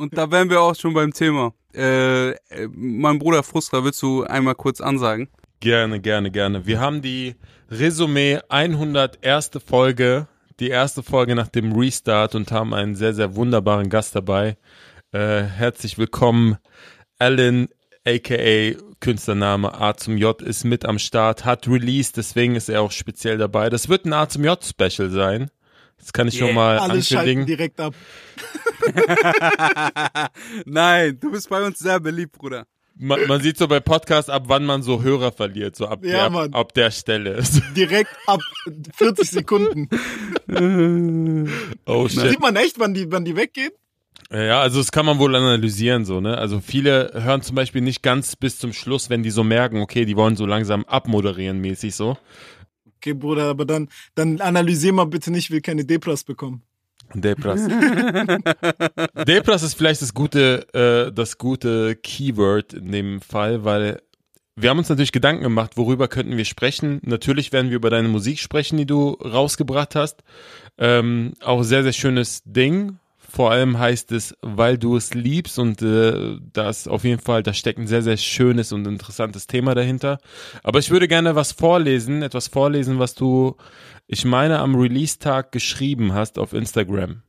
Und da wären wir auch schon beim Thema. Äh, mein Bruder Frustra, willst du einmal kurz ansagen? Gerne, gerne, gerne. Wir haben die Resümee 101. Folge, die erste Folge nach dem Restart und haben einen sehr, sehr wunderbaren Gast dabei. Äh, herzlich willkommen, Alan, aka Künstlername A zum J, ist mit am Start, hat released, deswegen ist er auch speziell dabei. Das wird ein A zum J Special sein. Das kann ich yeah, schon mal alle ankündigen. direkt ab. Nein, du bist bei uns sehr beliebt, Bruder. Man, man, sieht so bei Podcasts, ab wann man so Hörer verliert, so ab, ja, der, ab der Stelle. Direkt ab 40 Sekunden. oh, shit. Sieht man echt, wann die, wann die weggehen? Ja, also das kann man wohl analysieren so, ne? Also viele hören zum Beispiel nicht ganz bis zum Schluss, wenn die so merken, okay, die wollen so langsam abmoderieren mäßig so. Okay, Bruder, aber dann, dann analysier mal bitte nicht, will keine Depras bekommen. Depras. Depras ist vielleicht das gute, äh, das gute Keyword in dem Fall, weil wir haben uns natürlich Gedanken gemacht, worüber könnten wir sprechen. Natürlich werden wir über deine Musik sprechen, die du rausgebracht hast. Ähm, auch sehr, sehr schönes Ding, vor allem heißt es, weil du es liebst und äh, das auf jeden Fall, da steckt ein sehr, sehr schönes und interessantes Thema dahinter. Aber ich würde gerne was vorlesen, etwas vorlesen, was du, ich meine, am Release-Tag geschrieben hast auf Instagram.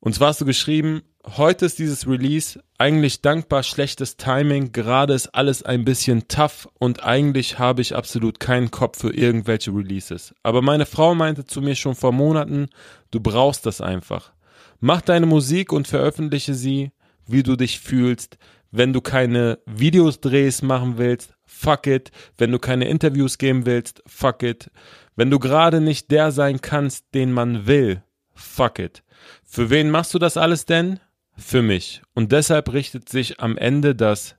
Und zwar hast du geschrieben, heute ist dieses Release eigentlich dankbar schlechtes Timing, gerade ist alles ein bisschen tough und eigentlich habe ich absolut keinen Kopf für irgendwelche Releases. Aber meine Frau meinte zu mir schon vor Monaten, du brauchst das einfach. Mach deine Musik und veröffentliche sie, wie du dich fühlst. Wenn du keine Videos drehst machen willst, fuck it. Wenn du keine Interviews geben willst, fuck it. Wenn du gerade nicht der sein kannst, den man will, fuck it. Für wen machst du das alles denn? Für mich. Und deshalb richtet sich am Ende das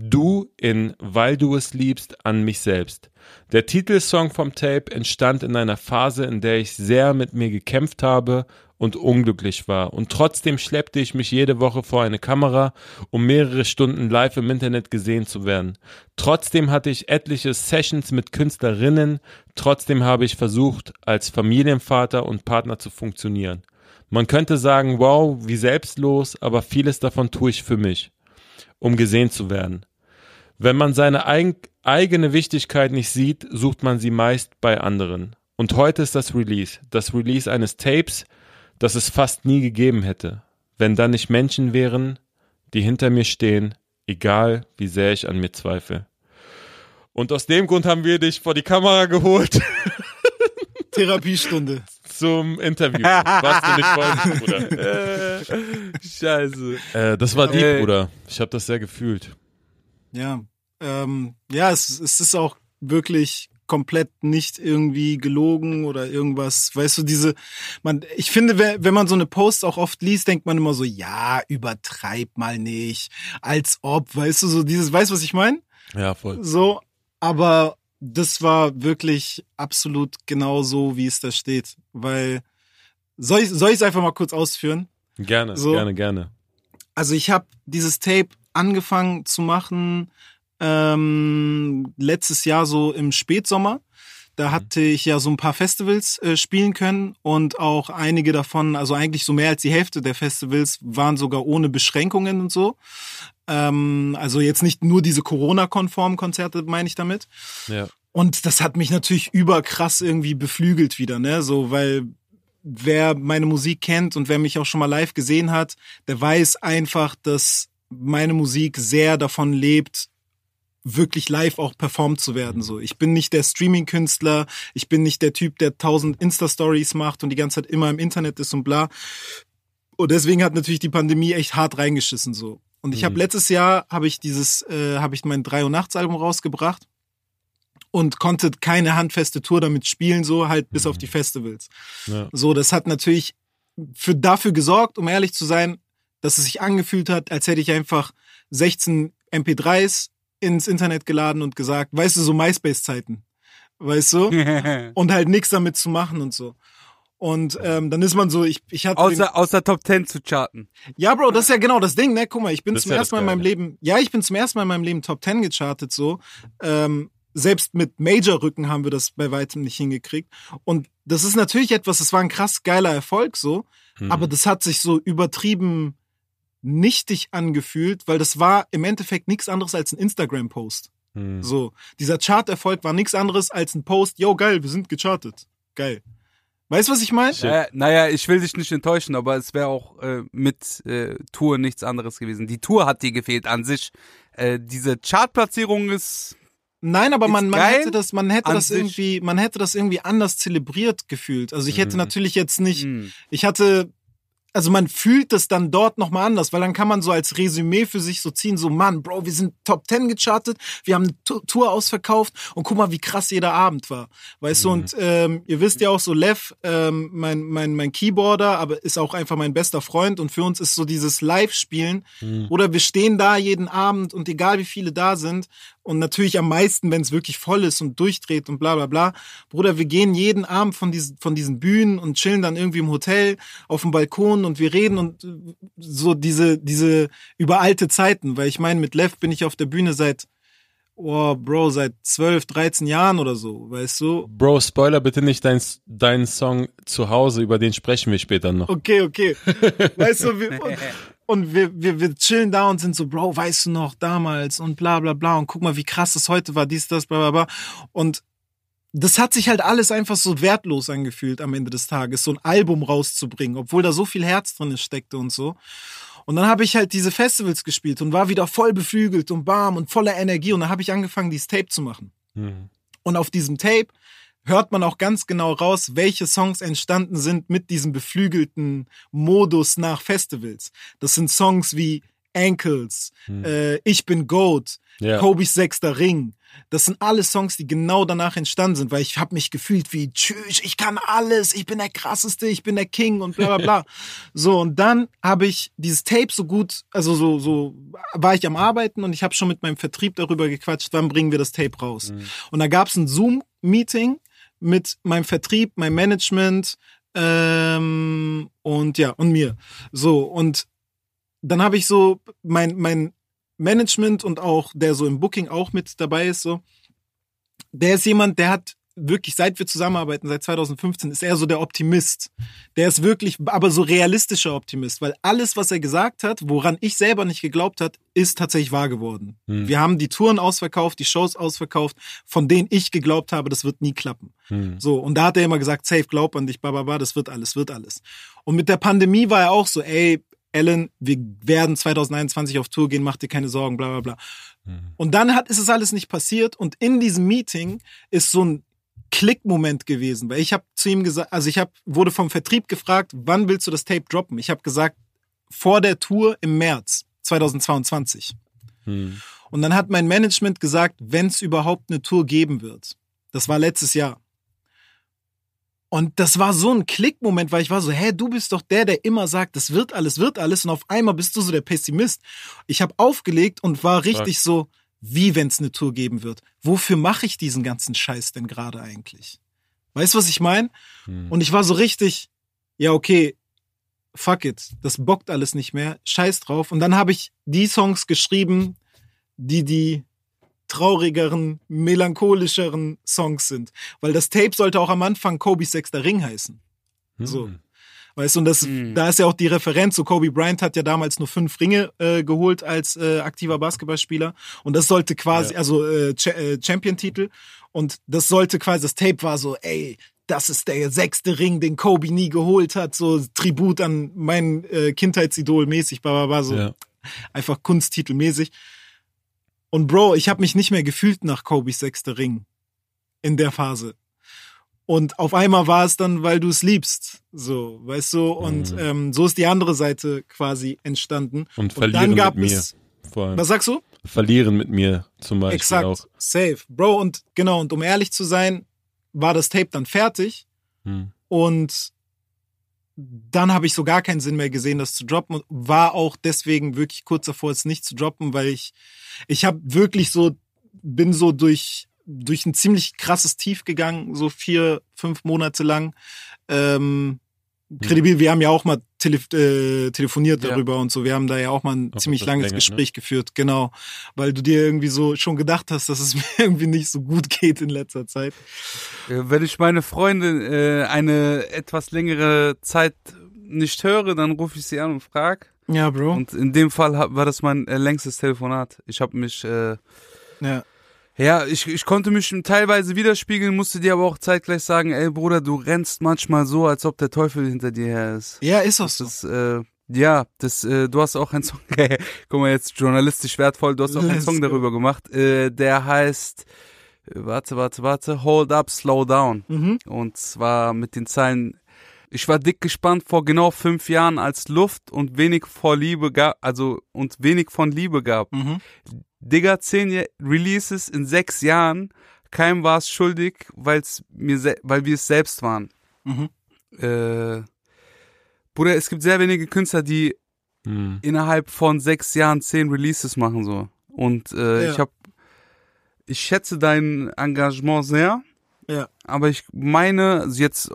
Du in Weil du es liebst an mich selbst. Der Titelsong vom Tape entstand in einer Phase, in der ich sehr mit mir gekämpft habe und unglücklich war. Und trotzdem schleppte ich mich jede Woche vor eine Kamera, um mehrere Stunden live im Internet gesehen zu werden. Trotzdem hatte ich etliche Sessions mit Künstlerinnen, trotzdem habe ich versucht, als Familienvater und Partner zu funktionieren. Man könnte sagen, wow, wie selbstlos, aber vieles davon tue ich für mich, um gesehen zu werden. Wenn man seine eig eigene Wichtigkeit nicht sieht, sucht man sie meist bei anderen. Und heute ist das Release, das Release eines Tapes, das es fast nie gegeben hätte, wenn da nicht Menschen wären, die hinter mir stehen, egal wie sehr ich an mir zweifle. Und aus dem Grund haben wir dich vor die Kamera geholt. Therapiestunde. Zum Interview. Was du nicht wolltest, Bruder. Scheiße. Äh, das war deep, Bruder. Ich habe das sehr gefühlt. Ja, ähm, ja, es, es ist auch wirklich komplett nicht irgendwie gelogen oder irgendwas. Weißt du, diese, man, ich finde, wenn man so eine Post auch oft liest, denkt man immer so, ja, übertreib mal nicht, als ob, weißt du, so dieses, weißt du, was ich meine? Ja, voll. So, aber das war wirklich absolut genau so, wie es da steht, weil, soll ich, soll ich es einfach mal kurz ausführen? Gerne, so, gerne, gerne. Also ich habe dieses Tape angefangen zu machen, ähm, letztes Jahr so im Spätsommer. Da mhm. hatte ich ja so ein paar Festivals äh, spielen können und auch einige davon, also eigentlich so mehr als die Hälfte der Festivals waren sogar ohne Beschränkungen und so. Ähm, also jetzt nicht nur diese Corona-konformen Konzerte, meine ich damit. Ja. Und das hat mich natürlich überkrass irgendwie beflügelt wieder, ne? So, weil wer meine Musik kennt und wer mich auch schon mal live gesehen hat, der weiß einfach, dass meine Musik sehr davon lebt, wirklich live auch performt zu werden. So, ich bin nicht der Streaming-Künstler, ich bin nicht der Typ, der tausend Insta-Stories macht und die ganze Zeit immer im Internet ist und bla. Und deswegen hat natürlich die Pandemie echt hart reingeschissen so. Und ich mhm. habe letztes Jahr habe ich dieses, äh, habe ich mein drei Uhr nachts Album rausgebracht und konnte keine handfeste Tour damit spielen, so halt bis mhm. auf die Festivals. Ja. So, das hat natürlich für dafür gesorgt, um ehrlich zu sein, dass es sich angefühlt hat, als hätte ich einfach 16 MP3s ins Internet geladen und gesagt, weißt du, so MySpace-Zeiten, weißt du? und halt nichts damit zu machen und so. Und ähm, dann ist man so, ich, ich hatte. Außer, außer Top 10 zu charten. Ja, Bro, das ist ja genau das Ding, ne? Guck mal, ich bin das zum ersten Mal in meinem Leben, ja, ich bin zum ersten Mal in meinem Leben Top 10 gechartet, so. Ähm, selbst mit Major-Rücken haben wir das bei weitem nicht hingekriegt. Und das ist natürlich etwas, das war ein krass geiler Erfolg, so. Hm. Aber das hat sich so übertrieben nichtig angefühlt, weil das war im Endeffekt nichts anderes als ein Instagram-Post. Hm. So, dieser Chart-Erfolg war nichts anderes als ein Post, yo, geil, wir sind gechartet. Geil. Weißt du, was ich meine? Äh, naja, ich will dich nicht enttäuschen, aber es wäre auch äh, mit äh, Tour nichts anderes gewesen. Die Tour hat dir gefehlt an sich. Äh, diese Chartplatzierung ist Nein, aber man, Ist man hätte das, man hätte das sich. irgendwie, man hätte das irgendwie anders zelebriert gefühlt. Also ich hätte Mhm. natürlich jetzt nicht, mh, ich hatte, also man fühlt das dann dort nochmal anders, weil dann kann man so als Resümee für sich so ziehen, so Mann, Bro, wir sind Top 10 gechartet, wir haben eine Tour ausverkauft und guck mal, wie krass jeder Abend war. Weißt du, Mhm. und ähm, ihr wisst ja auch so, Lev, ähm, mein, mein, mein Keyboarder, aber ist auch einfach mein bester Freund und für uns ist so dieses Live-Spielen Mhm. oder wir stehen da jeden Abend und egal wie viele da sind und natürlich am meisten, wenn es wirklich voll ist und durchdreht und bla bla bla. Bruder, wir gehen jeden Abend von diesen, von diesen Bühnen und chillen dann irgendwie im Hotel auf dem Balkon und wir reden und äh, so diese, diese über alte Zeiten, weil ich meine, mit Lev bin ich auf der Bühne seit, oh Bro, seit 12, 13 Jahren oder so, weißt du? Bro, Spoiler bitte nicht dein, deinen Song zu Hause, über den sprechen wir später noch. Okay, okay. Weißt du, wir, und, wir, wir, wir chillen da und sind so, Bro, weißt du noch, damals und bla bla bla und guck mal, wie krass es heute war, dies, das, bla bla bla. Und das hat sich halt alles einfach so wertlos angefühlt am Ende des Tages, so ein Album rauszubringen, obwohl da so viel Herz drin steckte und so. Und dann habe ich halt diese Festivals gespielt und war wieder voll beflügelt und bam und voller Energie. Und dann habe ich angefangen, dieses Tape zu machen. Mhm. Und auf diesem Tape hört man auch ganz genau raus, welche Songs entstanden sind mit diesem beflügelten Modus nach Festivals. Das sind Songs wie Ankles, Hm. äh, Ich bin Goat, Ja. Kobe's sechster Ring. Das sind alle Songs, die genau danach entstanden sind, weil ich habe mich gefühlt wie, tschüss, ich kann alles, ich bin der krasseste, ich bin der King und bla bla bla. so, und dann habe ich dieses Tape so gut, also so, so war ich am Arbeiten und ich habe schon mit meinem Vertrieb darüber gequatscht, wann bringen wir das Tape raus. Mhm. Und da gab es ein Zoom-Meeting mit meinem Vertrieb, meinem Management ähm, und ja, und mir. So, und dann habe ich so mein, mein Management und auch der so im Booking auch mit dabei ist, so, der ist jemand, der hat wirklich, seit wir zusammenarbeiten, seit 2015, ist er so der Optimist. Der ist wirklich, aber so realistischer Optimist, weil alles, was er gesagt hat, woran ich selber nicht geglaubt hat, ist tatsächlich wahr geworden. Hm. Wir haben die Touren ausverkauft, die Shows ausverkauft, von denen ich geglaubt habe, das wird nie klappen. Mhm. So, und da hat er immer gesagt, safe, glaub an dich, bababa, das wird alles, wird alles. Und mit der Pandemie war er auch so, ey, Ellen, wir werden 2021 auf Tour gehen, mach dir keine Sorgen, bla bla bla. Mhm. Und dann hat, ist es alles nicht passiert und in diesem Meeting ist so ein Klickmoment gewesen, weil ich habe zu ihm gesagt, also ich habe wurde vom Vertrieb gefragt, wann willst du das Tape droppen? Ich habe gesagt, vor der Tour im März 2022. Mhm. Und dann hat mein Management gesagt, wenn es überhaupt eine Tour geben wird. Das war letztes Jahr. Und das war so ein Klickmoment, weil ich war so, hä, du bist doch der, der immer sagt, das wird alles, wird alles. Und auf einmal bist du so der Pessimist. Ich habe aufgelegt und war richtig so, wie wenn es eine Tour geben wird. Wofür mache ich diesen ganzen Scheiß denn gerade eigentlich? Weißt du, was ich meine? Mhm. Und ich war so richtig, ja, okay, fuck it, das bockt alles nicht mehr, scheiß drauf. Und dann habe ich die Songs geschrieben, die die traurigeren, melancholischeren Songs sind. Weil das Tape sollte auch am Anfang Kobe's sechster Ring heißen. so. Mhm. Weißt du, und das, Mhm. da ist ja auch die Referenz. So Kobe Bryant hat ja damals nur fünf Ringe äh, geholt als äh, aktiver Basketballspieler. Und das sollte quasi, Ja. also äh, Cha äh, Champion-Titel. Und das sollte quasi, das Tape war so, ey, das ist der sechste Ring, den Kobe nie geholt hat. So Tribut an mein äh, Kindheitsidol mäßig, bla, bla, bla, so Ja. einfach Kunsttitelmäßig. Und Bro, ich habe mich nicht mehr gefühlt nach Kobes sechster Ring in der Phase. Und auf einmal war es dann, weil du es liebst, so, weißt du. Und Mhm. ähm, so ist die andere Seite quasi entstanden. Und Und verlieren dann gab mit mir. es, Vor allem. was sagst du? Verlieren mit mir zum Beispiel Exakt, auch. safe, Bro. Und genau. Und um ehrlich zu sein, war das Tape dann fertig. Mhm. Und dann habe ich so gar keinen Sinn mehr gesehen, das zu droppen. Und war auch deswegen wirklich kurz davor, es nicht zu droppen, weil ich, ich habe wirklich so, bin so durch, durch ein ziemlich krasses Tief gegangen, so vier, fünf Monate lang. Ähm, kredibil, wir haben ja auch mal tele äh, telefoniert Ja. darüber und so. Wir haben da ja auch mal ein Auch ziemlich langes länger, ne? Gespräch geführt, genau. Weil du dir irgendwie so schon gedacht hast, dass es mir irgendwie nicht so gut geht in letzter Zeit. Äh, Wenn ich meine Freundin äh, eine etwas längere Zeit nicht höre, dann rufe ich sie an und frage. Ja, Bro. Und in dem Fall war das mein äh, längstes Telefonat. Ich habe mich, äh, ja. Ja, ich, ich konnte mich teilweise widerspiegeln, musste dir aber auch zeitgleich sagen, ey Bruder, du rennst manchmal so, als ob der Teufel hinter dir her ist. Ja, ist auch Das so. ist, äh, ja, das, äh, du hast auch einen Song, guck mal jetzt journalistisch wertvoll, du hast auch einen Let's Song go. darüber gemacht, äh, der heißt, äh, warte, warte, warte, Hold Up, Slow Down. Mhm. Und zwar mit den Zeilen, ich war dick gespannt vor genau fünf Jahren, als Luft und wenig vor Liebe gab, also und wenig von Liebe gab. Mhm. Digga, zehn Jahr- Releases in sechs Jahren, keinem war es schuldig, weil's mir weil wir es selbst waren. Mhm. Äh, Bruder, es gibt sehr wenige Künstler, die Hm. innerhalb von sechs Jahren zehn Releases machen so. Und äh, Ja. ich hab, ich schätze dein Engagement sehr, Ja. aber ich meine jetzt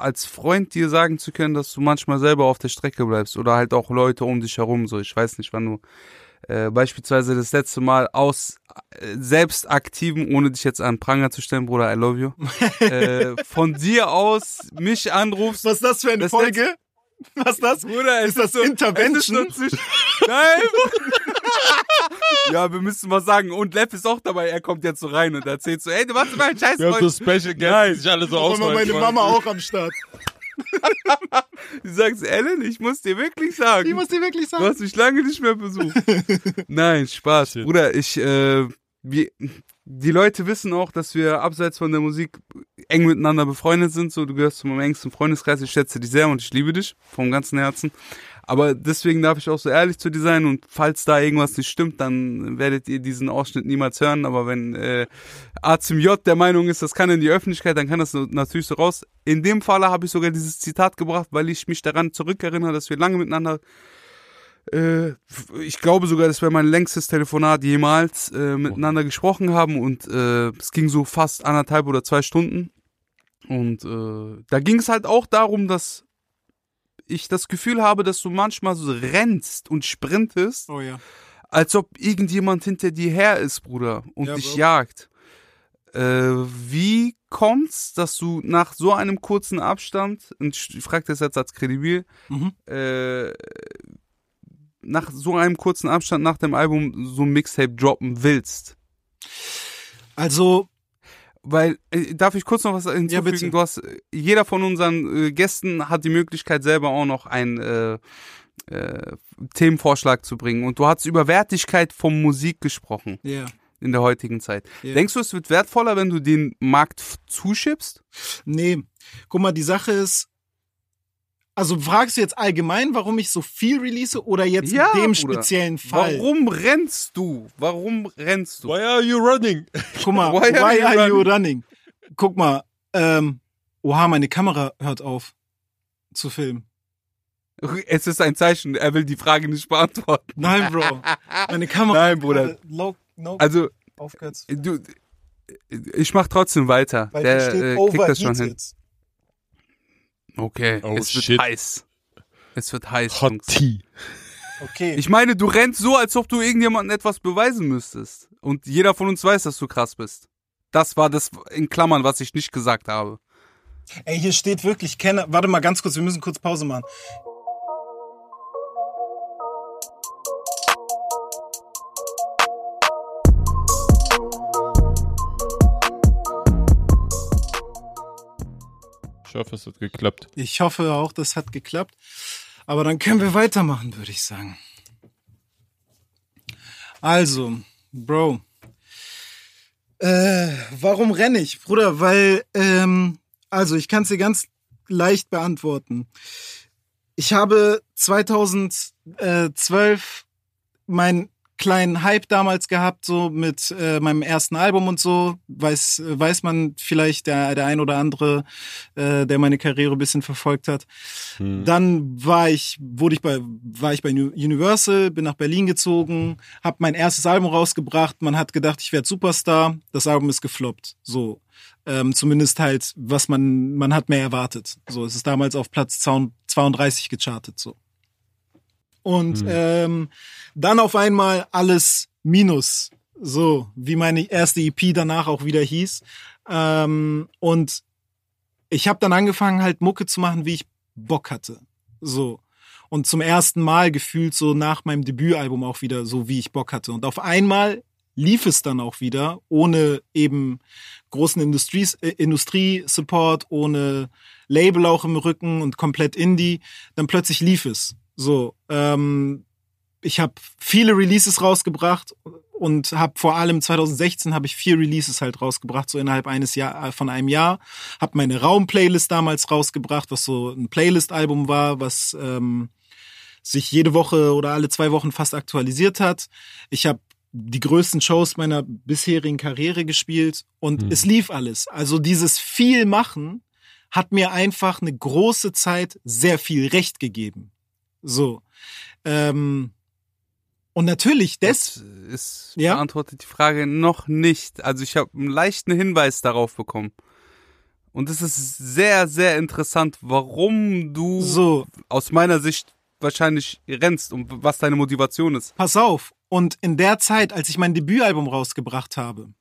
als Freund dir sagen zu können, dass du manchmal selber auf der Strecke bleibst oder halt auch Leute um dich herum so. Ich weiß nicht, wann du äh, beispielsweise das letzte Mal aus äh, selbst aktiven, ohne dich jetzt an Pranger zu stellen, Bruder, I love you, äh, von dir aus mich anrufst. Was ist das für eine Das Folge? Was ist das? Bruder, Ist das Intervention? So zwischen- Nein! Ja, wir müssen mal sagen, und Lev ist auch dabei, er kommt jetzt so rein und erzählt so, ey, du machst mal einen Scheiß, haben so. Special Guests, sich alle so ausrollen. meine Mama auch am Start. Du sagst, Ellen, ich muss dir wirklich sagen. Ich muss dir wirklich Du sagen. hast mich lange nicht mehr besucht. Nein, Spaß. Shit. Bruder, ich, äh, wir, die Leute wissen auch, dass wir abseits von der Musik eng miteinander befreundet sind. So, du gehörst zu meinem engsten Freundeskreis. Ich schätze dich sehr und ich liebe dich vom ganzen Herzen. Aber deswegen darf ich auch so ehrlich zu dir sein und falls da irgendwas nicht stimmt, dann werdet ihr diesen Ausschnitt niemals hören. Aber wenn äh, A zum J der Meinung ist, das kann in die Öffentlichkeit, dann kann das natürlich so raus. In dem Falle habe ich sogar dieses Zitat gebracht, weil ich mich daran zurückerinnere, dass wir lange miteinander äh, ich glaube sogar, das wäre mein längstes Telefonat jemals äh, miteinander gesprochen haben und äh, es ging so fast anderthalb oder zwei Stunden. Und äh, da ging es halt auch darum, dass ich das Gefühl habe, dass du manchmal so rennst und sprintest, Oh ja. als ob irgendjemand hinter dir her ist, Bruder, und Ja, dich Bro. jagt. Äh, wie kommt's, dass du nach so einem kurzen Abstand, und ich frage das jetzt als kredibil, Mhm. äh, nach so einem kurzen Abstand nach dem Album so ein Mixtape droppen willst. Also, Weil, äh, darf ich kurz noch was hinzufügen? bitte. du hast, äh, jeder von unseren äh, Gästen hat die Möglichkeit, selber auch noch einen äh, äh, Themenvorschlag zu bringen. Und du hast über Wertigkeit von Musik gesprochen ja. in der heutigen Zeit. Ja. Denkst du, es wird wertvoller, wenn du den Markt zuschippst? Nee. Guck mal, die Sache ist, also fragst du jetzt allgemein, warum ich so viel release oder jetzt Ja, in dem Bruder. speziellen Fall? Warum rennst du? Warum rennst du? Why are you running? Guck mal, Why why, are you are you running? Guck mal, ähm, oha, meine Kamera hört auf zu filmen. Es ist ein Zeichen, er will die Frage nicht beantworten. Nein, Bro. Meine Kamera. Nein, Bruder. Äh, Low, no, Also, aufgehört zu du, ich mach trotzdem weiter. Weil Der äh, kriegt das schon hin. Okay, Oh, es wird shit. heiß. Es wird heiß, Hot Jungs. Tea. Okay. Ich meine, du rennst so, als ob du irgendjemandem etwas beweisen müsstest. Und jeder von uns weiß, dass du krass bist. Das war das in Klammern, was ich nicht gesagt habe. Ey, hier steht wirklich Kenner. Warte mal ganz kurz, wir müssen kurz Pause machen. Ich hoffe, es hat geklappt. Ich hoffe auch, das hat geklappt. Aber dann können wir weitermachen, würde ich sagen. Also, Bro. Äh, warum renne ich? Bruder, weil, ähm, also ich kann es dir ganz leicht beantworten. Ich habe 2012 meinen kleinen Hype damals gehabt, so mit äh, meinem ersten Album und so. Weiß, weiß man vielleicht der, der ein oder andere, äh, der meine Karriere ein bisschen verfolgt hat. Hm. Dann war ich, wurde ich bei, war ich bei Uni- Universal, bin nach Berlin gezogen, habe mein erstes Album rausgebracht. Man hat gedacht, ich werde Superstar. Das Album ist gefloppt. So, ähm, zumindest halt, was man, man hat mehr erwartet. So, es ist damals auf Platz 32 gechartet. So. Und Hm. ähm, dann auf einmal alles Minus. So, wie meine erste EP danach auch wieder hieß. Ähm, und ich habe dann angefangen, halt Mucke zu machen, wie ich Bock hatte. So. Und zum ersten Mal gefühlt so nach meinem Debütalbum auch wieder so, wie ich Bock hatte. Und auf einmal lief es dann auch wieder, ohne eben großen Industrie, äh, Industrie-Support, ohne Label auch im Rücken und komplett Indie. Dann plötzlich lief es. So, ähm, ich habe viele Releases rausgebracht und habe vor allem 2016 habe ich vier Releases halt rausgebracht, so innerhalb eines Jahr äh, von einem Jahr. Habe meine Raum-Playlist damals rausgebracht, was so ein Playlist-Album war, was ähm, sich jede Woche oder alle zwei Wochen fast aktualisiert hat. Ich habe die größten Shows meiner bisherigen Karriere gespielt und mhm. es lief alles. Also dieses viel machen hat mir einfach eine große Zeit sehr viel Recht gegeben. So. Ähm, und natürlich, das, das ist ja? beantwortet die Frage noch nicht. Also ich habe einen leichten Hinweis darauf bekommen. Und es ist sehr, sehr interessant, warum du so. aus meiner Sicht wahrscheinlich rennst und was deine Motivation ist. Pass auf. Und in der Zeit, als ich mein Debütalbum rausgebracht habe,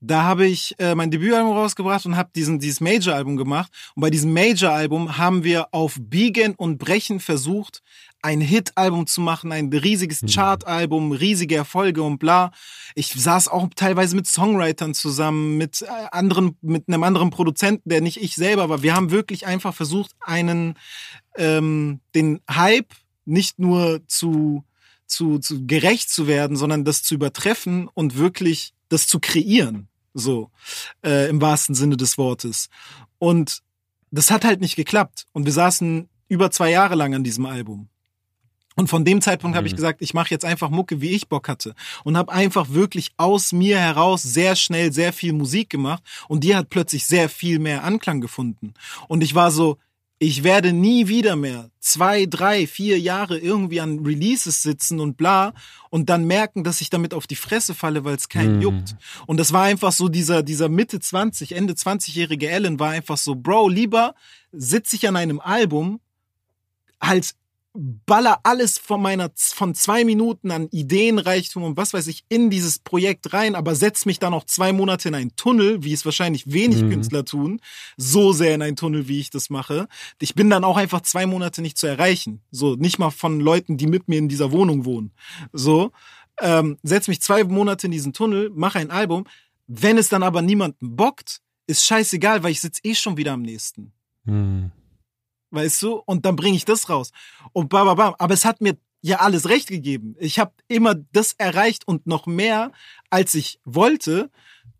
da habe ich äh, mein Debütalbum rausgebracht und habe diesen dieses Major-Album gemacht. Und bei diesem Major-Album haben wir auf Biegen und Brechen versucht, ein Hit-Album zu machen, ein riesiges mhm. Chart-Album, riesige Erfolge und bla. Ich saß auch teilweise mit Songwritern zusammen, mit äh, anderen, mit einem anderen Produzenten, der nicht ich selber war. Wir haben wirklich einfach versucht, einen ähm, den Hype nicht nur zu zu, zu gerecht zu werden, sondern das zu übertreffen und wirklich das zu kreieren, so äh, im wahrsten Sinne des Wortes. Und das hat halt nicht geklappt. Und wir saßen über zwei Jahre lang an diesem Album. Und von dem Zeitpunkt mhm. habe ich gesagt, ich mache jetzt einfach Mucke, wie ich Bock hatte. Und habe einfach wirklich aus mir heraus sehr schnell sehr viel Musik gemacht. Und die hat plötzlich sehr viel mehr Anklang gefunden. Und ich war so, ich werde nie wieder mehr zwei, drei, vier Jahre irgendwie an Releases sitzen und bla und dann merken, dass ich damit auf die Fresse falle, weil es keinen mm. juckt. Und das war einfach so dieser, dieser Mitte 20, Ende 20-jährige Alan war einfach so, Bro, lieber sitze ich an einem Album, halt baller alles von meiner, von zwei Minuten an Ideenreichtum und was weiß ich in dieses Projekt rein, aber setz mich dann noch zwei Monate in einen Tunnel, wie es wahrscheinlich wenig mhm. Künstler tun, so sehr in einen Tunnel, wie ich das mache. Ich bin dann auch einfach zwei Monate nicht zu erreichen. So, nicht mal von Leuten, die mit mir in dieser Wohnung wohnen. So, ähm, setz mich zwei Monate in diesen Tunnel, mach ein Album. Wenn es dann aber niemanden bockt, ist scheißegal, weil ich sitze eh schon wieder am nächsten. Mhm weißt du? Und dann bringe ich das raus. Und bam, bam, bam. Aber es hat mir ja alles recht gegeben. Ich habe immer das erreicht und noch mehr, als ich wollte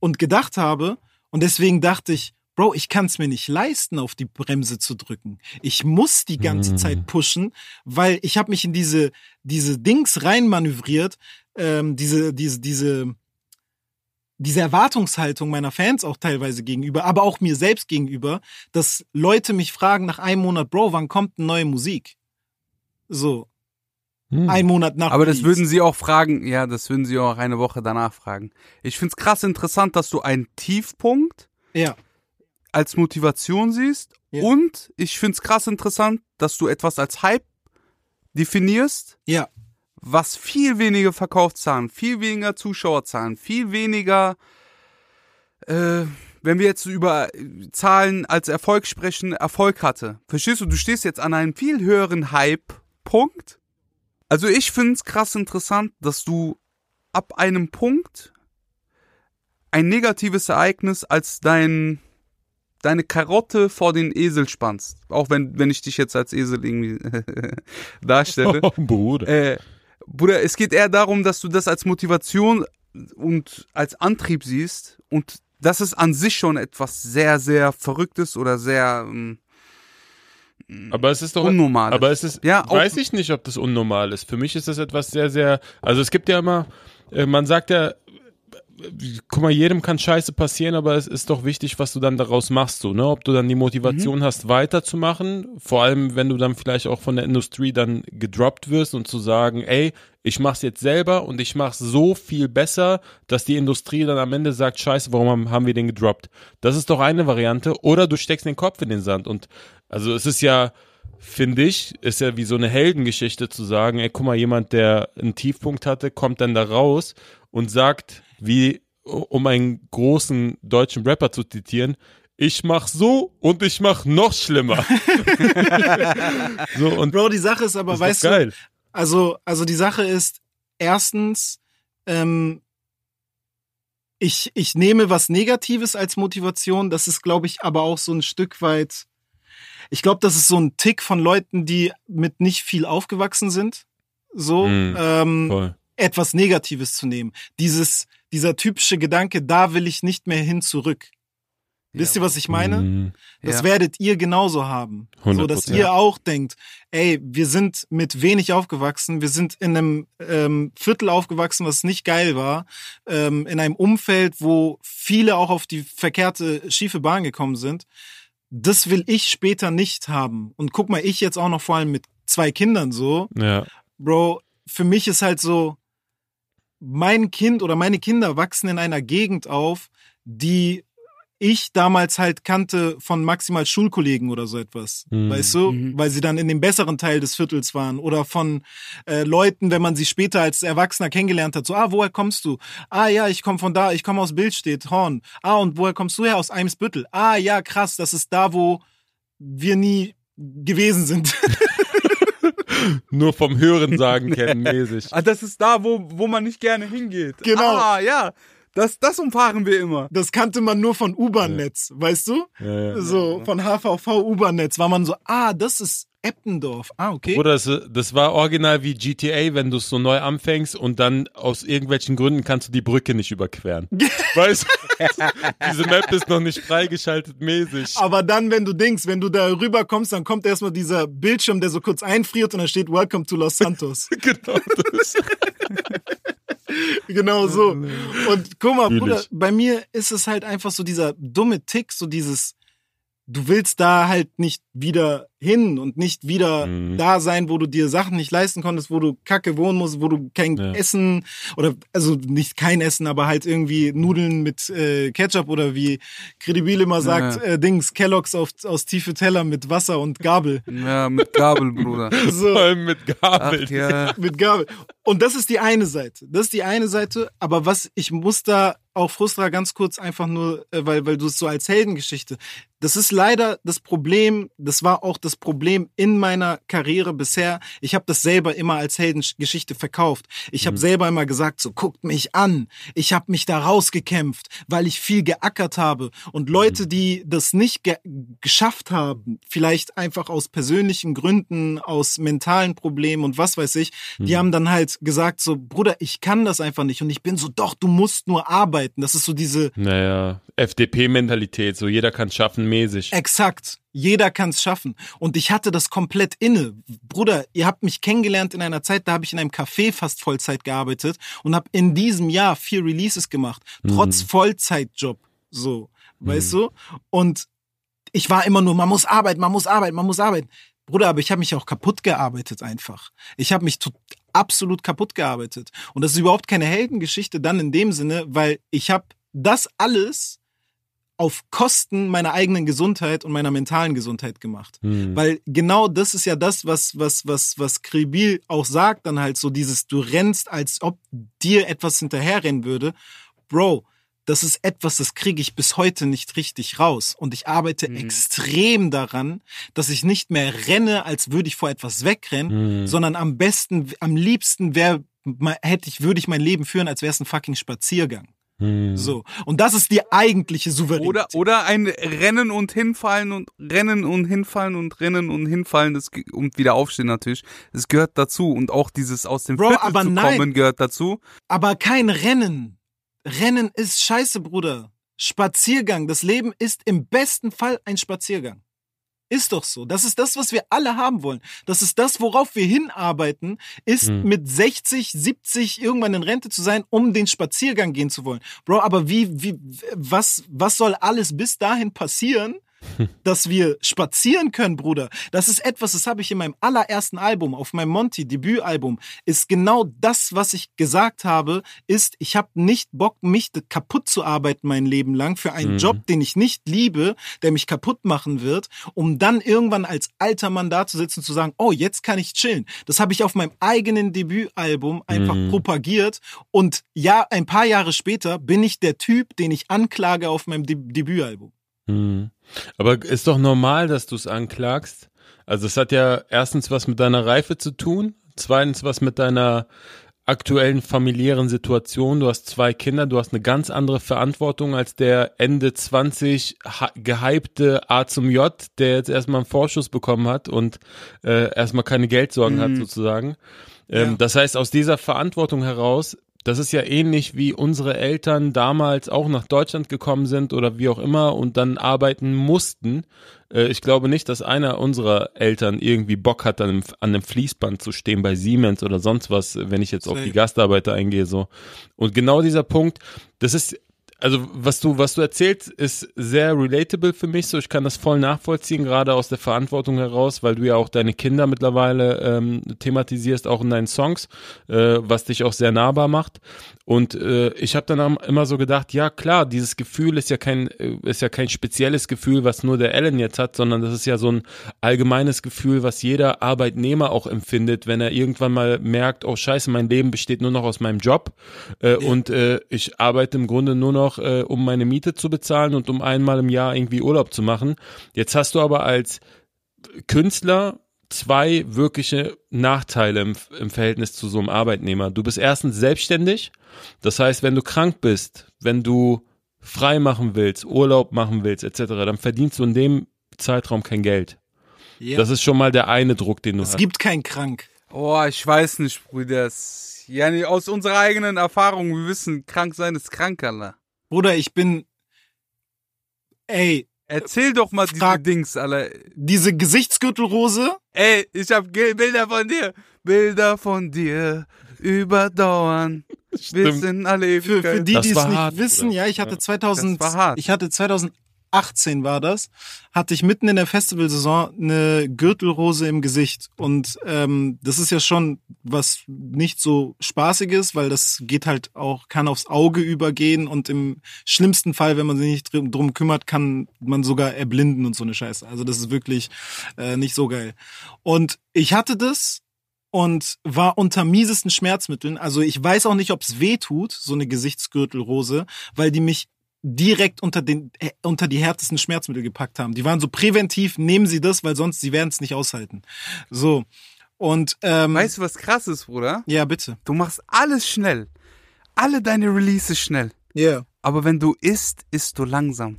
und gedacht habe. Und deswegen dachte ich, Bro, ich kann es mir nicht leisten, auf die Bremse zu drücken. Ich muss die ganze mhm. Zeit pushen, weil ich habe mich in diese diese Dings reinmanövriert, ähm, diese diese diese diese Erwartungshaltung meiner Fans auch teilweise gegenüber, aber auch mir selbst gegenüber, dass Leute mich fragen nach einem Monat, Bro, wann kommt eine neue Musik? So. Hm. Ein Monat nach. Aber das würden sie auch fragen, ja, das würden sie auch eine Woche danach fragen. Ich find's krass interessant, dass du einen Tiefpunkt ja. als Motivation siehst. Ja. Und ich find's krass interessant, dass du etwas als Hype definierst. Ja was viel weniger Verkaufszahlen, viel weniger Zuschauerzahlen, viel weniger, äh, wenn wir jetzt über Zahlen als Erfolg sprechen, Erfolg hatte. Verstehst du, du stehst jetzt an einem viel höheren Hype-Punkt. Also ich finde es krass interessant, dass du ab einem Punkt ein negatives Ereignis als dein deine Karotte vor den Esel spannst. Auch wenn, wenn ich dich jetzt als Esel irgendwie darstelle. Oh, Bruder. Äh, Bruder, es geht eher darum, dass du das als Motivation und als Antrieb siehst und das ist an sich schon etwas sehr, sehr Verrücktes oder sehr ähm, aber es ist doch unnormal. Aber es ist, ja, weiß ich nicht, ob das unnormal ist. Für mich ist das etwas sehr, sehr. Also es gibt ja immer, äh, man sagt ja, guck mal, jedem kann Scheiße passieren, aber es ist doch wichtig, was du dann daraus machst, so, ne? Ob du dann die Motivation mhm. hast, weiterzumachen, vor allem, wenn du dann vielleicht auch von der Industrie dann gedroppt wirst und zu sagen, ey, ich mach's jetzt selber und ich mach's so viel besser, dass die Industrie dann am Ende sagt, scheiße, warum haben wir den gedroppt? Das ist doch eine Variante. Oder du steckst den Kopf in den Sand und, also es ist ja, finde ich, ist ja wie so eine Heldengeschichte zu sagen, ey, guck mal, jemand, der einen Tiefpunkt hatte, kommt dann da raus und sagt, wie, um einen großen deutschen Rapper zu zitieren, ich mach so und ich mach noch schlimmer. so, und Bro, die Sache ist aber, weißt ist doch du. Also, also die Sache ist, erstens, ähm, ich, ich nehme was Negatives als Motivation. Das ist, glaube ich, aber auch so ein Stück weit. Ich glaube, das ist so ein Tick von Leuten, die mit nicht viel aufgewachsen sind. So, Mhm. ähm, Voll. etwas Negatives zu nehmen. Dieses, dieser typische Gedanke, da will ich nicht mehr hin zurück. Wisst ihr, was ich meine? Mhm. Das Ja. werdet ihr genauso haben. So, 100%. dass ihr auch denkt, ey, wir sind mit wenig aufgewachsen, wir sind in einem ähm, Viertel aufgewachsen, was nicht geil war, ähm, in einem Umfeld, wo viele auch auf die verkehrte, schiefe Bahn gekommen sind. Das will ich später nicht haben. Und guck mal, ich jetzt auch noch vor allem mit zwei Kindern so, Ja. Bro, für mich ist halt so, mein Kind oder meine Kinder wachsen in einer Gegend auf, die ich damals halt kannte von maximal Schulkollegen oder so etwas. Mhm. Weißt du? Mhm. Weil sie dann in dem besseren Teil des Viertels waren. Oder von äh, Leuten, wenn man sie später als Erwachsener kennengelernt hat. So, ah, woher kommst du? Ah ja, ich komme von da, ich komme aus Bildstedt, Horn. Ah, und woher kommst du her? Aus Eimsbüttel. Ah ja, krass, das ist da, wo wir nie gewesen sind. Nur vom Hören sagen kennen mäßig. Ah, das ist da, wo, wo man nicht gerne hingeht. Genau. Ah, ja. Das, das umfahren wir immer. Das kannte man nur von U-Bahn-Netz, weißt du? Ja, ja. So, von HVV U-Bahn-Netz war man so, ah, das ist Eppendorf. Ah, okay. Oder das, das war original wie GTA, wenn du es so neu anfängst und dann aus irgendwelchen Gründen kannst du die Brücke nicht überqueren. weißt du? Diese Map ist noch nicht freigeschaltet mäßig. Aber dann, wenn du denkst, wenn du da rüberkommst, dann kommt erstmal dieser Bildschirm, der so kurz einfriert und da steht Welcome to Los Santos. genau das. genau so. Und guck mal, Bruder, bei mir ist es halt einfach so dieser dumme Tick, so dieses, du willst da halt nicht wieder hin und nicht wieder Mhm. da sein, wo du dir Sachen nicht leisten konntest, wo du kacke wohnen musst, wo du kein Ja. Essen oder also nicht kein Essen, aber halt irgendwie Nudeln mit äh, Ketchup oder wie Credibil immer sagt, Ja. äh, Dings, Kelloggs auf, aus tiefe Teller mit Wasser und Gabel. Ja, mit Gabel, Bruder. Vor So, allem mit Gabel. Ach ja. mit Gabel. Und das ist die eine Seite. Das ist die eine Seite, aber was ich muss da auch Frustra ganz kurz einfach nur, äh, weil, weil du es so als Heldengeschichte. Das ist leider das Problem, das war auch das Problem in meiner Karriere bisher. Ich habe das selber immer als Heldengeschichte verkauft. Ich habe selber immer gesagt, so guckt mich an. Ich habe mich da rausgekämpft, weil ich viel geackert habe. Und Leute, die das nicht ge geschafft haben, vielleicht einfach aus persönlichen Gründen, aus mentalen Problemen und was weiß ich, die haben dann halt gesagt so, Bruder, ich kann das einfach nicht. Und ich bin so, doch, du musst nur arbeiten. Das ist so diese, Naja, FDP-Mentalität, so jeder kann schaffen mäßig. Exakt. Jeder kann es schaffen. Und ich hatte das komplett inne. Bruder, ihr habt mich kennengelernt in einer Zeit, da habe ich in einem Café fast Vollzeit gearbeitet und habe in diesem Jahr vier Releases gemacht. Trotz Vollzeitjob. So, weißt du? Und ich war immer nur, man muss arbeiten, man muss arbeiten, man muss arbeiten. Bruder, aber ich habe mich auch kaputt gearbeitet einfach. Ich habe mich absolut kaputt gearbeitet. Und das ist überhaupt keine Heldengeschichte dann in dem Sinne, weil ich habe das alles auf Kosten meiner eigenen Gesundheit und meiner mentalen Gesundheit gemacht. Hm. Weil genau das ist ja das, was, was, was, was Kribil auch sagt, dann halt so dieses, du rennst, als ob dir etwas hinterherrennen würde. Bro, das ist etwas, das kriege ich bis heute nicht richtig raus. Und ich arbeite Mhm. extrem daran, dass ich nicht mehr renne, als würde ich vor etwas wegrennen, Hm. sondern am besten, am liebsten wäre, hätte ich, würde ich mein Leben führen, als wäre es ein fucking Spaziergang. Hm. So. Und das ist die eigentliche Souveränität. Oder, oder ein Rennen und hinfallen und Rennen und hinfallen und Rennen und hinfallen das, und wieder aufstehen natürlich. Das gehört dazu. Und auch dieses aus dem Bro, Viertel aber zu nein. kommen gehört dazu. Aber kein Rennen. Rennen ist scheiße, Bruder. Spaziergang. Das Leben ist im besten Fall ein Spaziergang. Ist doch so. Das ist das, was wir alle haben wollen. Das ist das, worauf wir hinarbeiten, ist Hm. mit 60, 70 irgendwann in Rente zu sein, um den Spaziergang gehen zu wollen. Bro, aber wie, wie, was, was soll alles bis dahin passieren, dass wir spazieren können, Bruder. Das ist etwas, das habe ich in meinem allerersten Album, auf meinem Monty Debütalbum, ist genau das, was ich gesagt habe, ist, ich habe nicht Bock, mich kaputt zu arbeiten mein Leben lang für einen Mhm. Job, den ich nicht liebe, der mich kaputt machen wird, um dann irgendwann als alter Mann da zu sitzen und zu sagen, oh, jetzt kann ich chillen. Das habe ich auf meinem eigenen Debütalbum einfach Mhm. propagiert und ja, ein paar Jahre später bin ich der Typ, den ich anklage auf meinem De Debütalbum. Hm. Aber ist doch normal, dass du es anklagst. Also es hat ja erstens was mit deiner Reife zu tun, zweitens was mit deiner aktuellen familiären Situation. Du hast zwei Kinder, du hast eine ganz andere Verantwortung als der Ende 20 gehypte A zum J, der jetzt erstmal einen Vorschuss bekommen hat und äh, erstmal keine Geldsorgen mhm. hat sozusagen. Ähm, ja. Das heißt, aus dieser Verantwortung heraus das ist ja ähnlich wie unsere Eltern damals auch nach Deutschland gekommen sind oder wie auch immer und dann arbeiten mussten. Äh, ich glaube nicht, dass einer unserer Eltern irgendwie Bock hat, an einem, an einem Fließband zu stehen bei Siemens oder sonst was, wenn ich jetzt auf die Gastarbeiter eingehe, so. Und genau dieser Punkt, das ist also was du, was du erzählst, ist sehr relatable für mich. So, ich kann das voll nachvollziehen, gerade aus der Verantwortung heraus, weil du ja auch deine Kinder mittlerweile ähm, thematisierst, auch in deinen Songs, äh, was dich auch sehr nahbar macht. Und äh, ich habe dann immer so gedacht, ja klar, dieses Gefühl ist ja kein, äh, ist ja kein spezielles Gefühl, was nur der Ellen jetzt hat, sondern das ist ja so ein allgemeines Gefühl, was jeder Arbeitnehmer auch empfindet, wenn er irgendwann mal merkt, oh Scheiße, mein Leben besteht nur noch aus meinem Job äh, und äh, ich arbeite im Grunde nur noch, äh, um meine Miete zu bezahlen und um einmal im Jahr irgendwie Urlaub zu machen. Jetzt hast du aber als Künstler zwei wirkliche Nachteile im, im Verhältnis zu so einem Arbeitnehmer. Du bist erstens selbstständig, das heißt, wenn du krank bist, wenn du frei machen willst, Urlaub machen willst, etc., dann verdienst du in dem Zeitraum kein Geld. Ja. Das ist schon mal der eine Druck, den du es hast. Es gibt keinen krank. Oh, ich weiß nicht, Brüder. Ja, aus unserer eigenen Erfahrung, wir wissen, krank sein ist krank, Alter. Bruder, ich bin. Ey, Erzähl doch mal diese Dings, Alter. Diese Gesichtsgürtelrose? Ey, ich hab Bilder von dir. Bilder von dir überdauern. Stimmt. Wir sind alle Für, für die, die es nicht hart, wissen, oder? ja, ich hatte 2000, ich hatte 2000, 18 war das, hatte ich mitten in der Festivalsaison eine Gürtelrose im Gesicht. Und ähm, das ist ja schon was nicht so spaßiges, weil das geht halt auch, kann aufs Auge übergehen und im schlimmsten Fall, wenn man sich nicht drum, kümmert, kann man sogar erblinden und so eine Scheiße. Also das ist wirklich äh, nicht so geil. Und ich hatte das und war unter miesesten Schmerzmitteln. Also ich weiß auch nicht, ob es weh tut, so eine Gesichtsgürtelrose, weil die mich direkt unter den äh, unter die härtesten Schmerzmittel gepackt haben. Die waren so präventiv, nehmen Sie das, weil sonst Sie werden es nicht aushalten. So. Und ähm, weißt du, was krass ist, Bruder? Ja, bitte. Du machst alles schnell. Alle deine Releases schnell. Ja. Yeah. Aber wenn du isst, isst du langsam.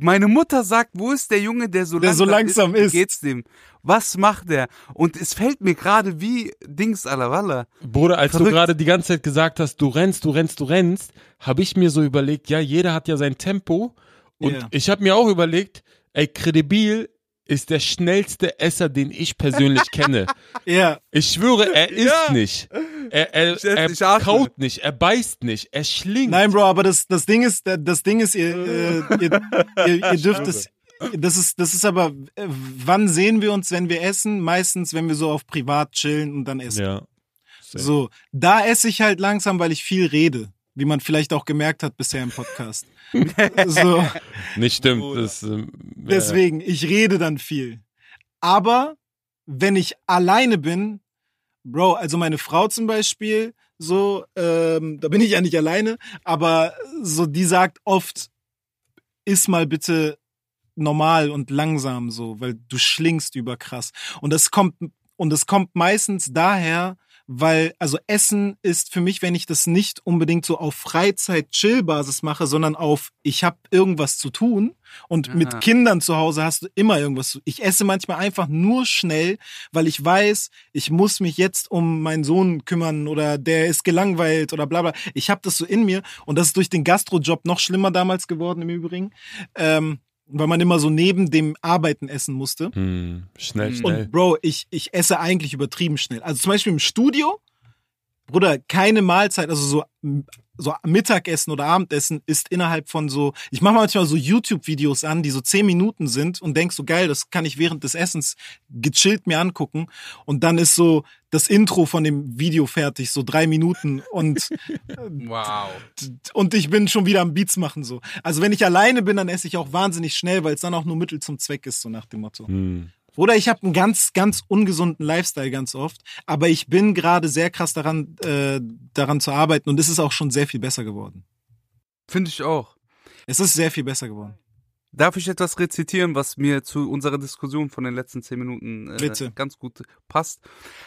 Meine Mutter sagt, wo ist der Junge, der so der langsam, so langsam ist? Wie geht's dem? Was macht der? Und es fällt mir gerade wie Dings à la Walla. Bruder, als Verrückt. du gerade die ganze Zeit gesagt hast, du rennst, du rennst, du rennst, habe ich mir so überlegt, ja, jeder hat ja sein Tempo. Und yeah. ich habe mir auch überlegt, ey, kredibil ist der schnellste Esser, den ich persönlich kenne. Ja. Ich schwöre, er isst ja. nicht. Er, er, er kaut nicht, er beißt nicht, er schlingt. Nein, Bro, aber das, das Ding ist, das Ding ist, ihr, äh, ihr, ihr, ihr dürft es, das ist, das ist aber, äh, wann sehen wir uns, wenn wir essen? Meistens, wenn wir so auf privat chillen und dann essen. Ja. So, da esse ich halt langsam, weil ich viel rede. Wie man vielleicht auch gemerkt hat bisher im Podcast. so. Nicht stimmt. Das, äh, Deswegen, ich rede dann viel. Aber wenn ich alleine bin, Bro, also meine Frau zum Beispiel, so, ähm, da bin ich ja nicht alleine, aber so, die sagt oft, iss mal bitte normal und langsam so, weil du schlingst über krass. Und das kommt, und das kommt meistens daher, weil, also Essen ist für mich, wenn ich das nicht unbedingt so auf Freizeit-Chill-Basis mache, sondern auf, ich habe irgendwas zu tun und Aha. mit Kindern zu Hause hast du immer irgendwas zu Ich esse manchmal einfach nur schnell, weil ich weiß, ich muss mich jetzt um meinen Sohn kümmern oder der ist gelangweilt oder bla bla. Ich habe das so in mir und das ist durch den Gastrojob noch schlimmer damals geworden im Übrigen. Ähm, weil man immer so neben dem Arbeiten essen musste. Hm, schnell, schnell. Und Bro, ich, ich esse eigentlich übertrieben schnell. Also zum Beispiel im Studio, Bruder, keine Mahlzeit, also so so Mittagessen oder Abendessen ist innerhalb von so, ich mache manchmal so YouTube-Videos an, die so zehn Minuten sind und denk so geil, das kann ich während des Essens gechillt mir angucken und dann ist so das Intro von dem Video fertig, so drei Minuten und wow und ich bin schon wieder am Beats machen so. Also wenn ich alleine bin, dann esse ich auch wahnsinnig schnell, weil es dann auch nur Mittel zum Zweck ist so nach dem Motto. Hm. Oder ich habe einen ganz, ganz ungesunden Lifestyle ganz oft, aber ich bin gerade sehr krass daran, äh, daran zu arbeiten und es ist auch schon sehr viel besser geworden. Finde ich auch. Es ist sehr viel besser geworden. Darf ich etwas rezitieren, was mir zu unserer Diskussion von den letzten zehn Minuten äh, ganz gut passt?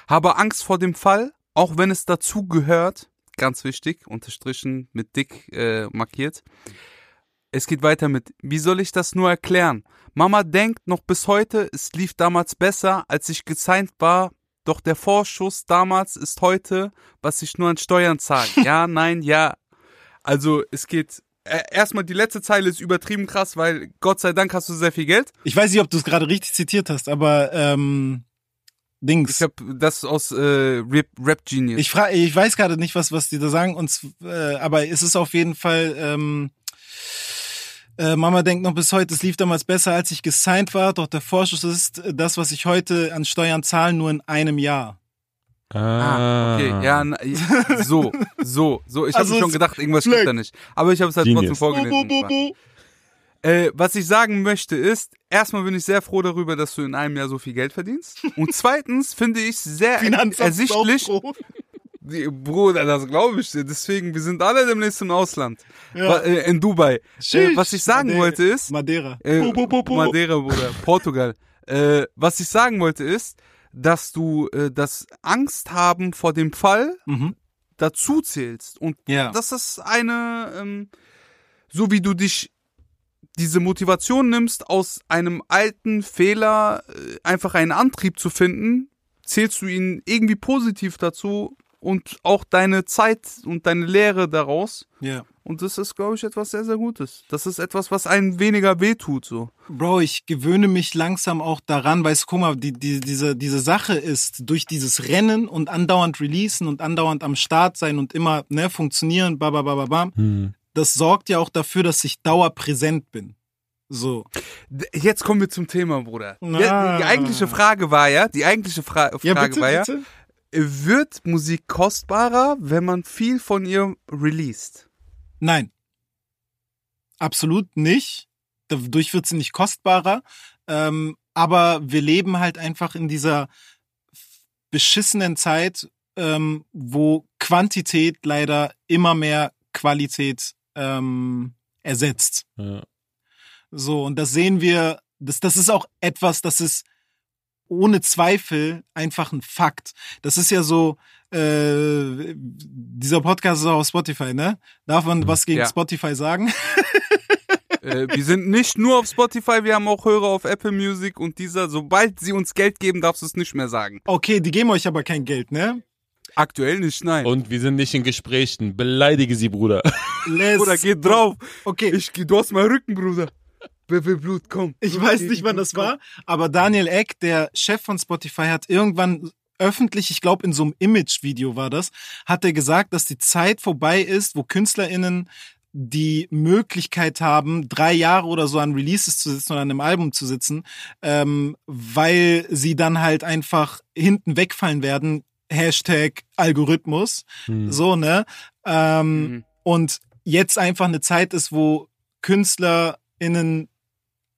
Habe Angst vor dem Fall, auch wenn es dazu gehört, ganz wichtig, unterstrichen mit dick äh, markiert. Es geht weiter mit, wie soll ich das nur erklären? Mama denkt noch bis heute, es lief damals besser, als ich gesigned war, doch der Vorschuss damals ist heute, was ich nur an Steuern zahle. Ja, nein, ja. Also es geht, äh, erstmal die letzte Zeile ist übertrieben krass, weil Gott sei Dank hast du sehr viel Geld. Ich weiß nicht, ob du es gerade richtig zitiert hast, aber ähm, Dings. Ich habe das aus äh, Rap, Rap Genius. Ich frage, ich weiß gerade nicht, was was die da sagen, und äh, aber es ist auf jeden Fall. Ähm, äh, Mama denkt noch bis heute, es lief damals besser, als ich gesigned war, doch der Vorschuss ist äh, das, was ich heute an Steuern zahle, nur in einem Jahr. Ah, okay, ja, na, so, so, so. Ich habe Also mir schon gedacht, irgendwas stimmt da nicht. Aber ich habe es halt Genius. trotzdem vorgelesen. Äh, was ich sagen möchte ist, erstmal bin ich sehr froh darüber, dass du in einem Jahr so viel Geld verdienst. Und zweitens finde ich sehr ersichtlich, Bruder, das glaube ich dir. Deswegen, wir sind alle demnächst im Ausland. Ja. Äh, in Dubai. Äh, Tschüss. was ich sagen Madeira. wollte ist, Madeira. äh, bu, bu, bu. Madeira, Bruder, Portugal. Äh, was ich sagen wollte ist, dass du äh, das Angst haben vor dem Fall Mhm. dazu zählst. Und Ja. das ist eine, ähm, so wie du dich diese Motivation nimmst, aus einem alten Fehler äh, einfach einen Antrieb zu finden, zählst du ihn irgendwie positiv dazu und auch deine Zeit und deine Lehre daraus. ja. Und das ist, glaube ich, etwas sehr, sehr Gutes. Das ist etwas, was einem weniger wehtut, so. Bro, ich gewöhne mich langsam auch daran, weißt du, guck mal, die, die, diese, diese Sache ist, durch dieses Rennen und andauernd releasen und andauernd am Start sein und immer ne, funktionieren, ba, ba, ba, ba, ba, Hm. das sorgt ja auch dafür, dass ich dauerpräsent bin. So. Jetzt kommen wir zum Thema, Bruder. Na. Ja, die eigentliche Frage war ja, die eigentliche Fra Frage war ja, wird Musik kostbarer, wenn man viel von ihr released? Nein. Absolut nicht. Dadurch wird sie nicht kostbarer. Ähm, aber wir leben halt einfach in dieser beschissenen Zeit, ähm, wo Quantität leider immer mehr Qualität ähm, ersetzt. Ja. So, und das sehen wir, das, das ist auch etwas, das ist ohne Zweifel einfach ein Fakt. Das ist ja so, äh, dieser Podcast ist auch auf Spotify, ne? Darf man was gegen Ja. Spotify sagen? äh, wir sind nicht nur auf Spotify, wir haben auch Hörer auf Apple Music und dieser, sobald sie uns Geld geben, darfst du es nicht mehr sagen. Okay, die geben euch aber kein Geld, ne? Aktuell nicht, nein. Und wir sind nicht in Gesprächen. Beleidige sie, Bruder. Les Bruder, geh drauf. Okay, Ich, du hast meinen Rücken, Bruder. Wer will Blut, komm. Ich Blut weiß nicht, wann das war, aber Daniel Eck, der Chef von Spotify, hat irgendwann öffentlich, ich glaube in so einem Image-Video war das, hat er gesagt, dass die Zeit vorbei ist, wo KünstlerInnen die Möglichkeit haben, drei Jahre oder so an Releases zu sitzen oder an einem Album zu sitzen, ähm, weil sie dann halt einfach hinten wegfallen werden. Hashtag Algorithmus. Hm. So, ne? Ähm, Mhm. und jetzt einfach eine Zeit ist, wo KünstlerInnen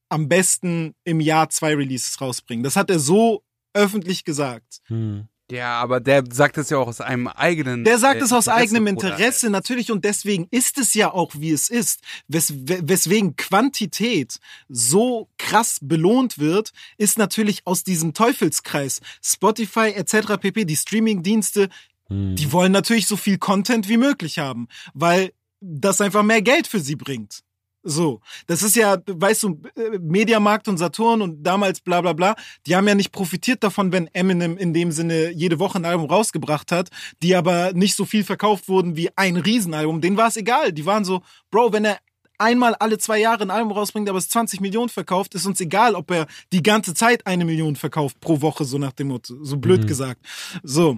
am besten im Jahr zwei Releases rausbringen. Das hat er so öffentlich gesagt. Hm. Ja, aber der sagt es ja auch aus einem eigenen. Der sagt äh, es aus Interesse, eigenem. Interesse, natürlich, und deswegen ist es ja auch, wie es ist. Wes weswegen Quantität so krass belohnt wird, ist natürlich aus diesem Teufelskreis. Spotify etc. pp, die Streamingdienste, Hm. die wollen natürlich so viel Content wie möglich haben, weil das einfach mehr Geld für sie bringt. So, das ist ja, weißt du, äh, Mediamarkt und Saturn und damals bla bla bla, die haben ja nicht profitiert davon, wenn Eminem in dem Sinne jede Woche ein Album rausgebracht hat, die aber nicht so viel verkauft wurden wie ein Riesenalbum. Denen war es egal. Die waren so, Bro, wenn er einmal alle zwei Jahre ein Album rausbringt, aber es 20 Millionen verkauft, ist uns egal, ob er die ganze Zeit eine Million verkauft pro Woche, so nach dem Motto, so blöd Mhm. gesagt. So.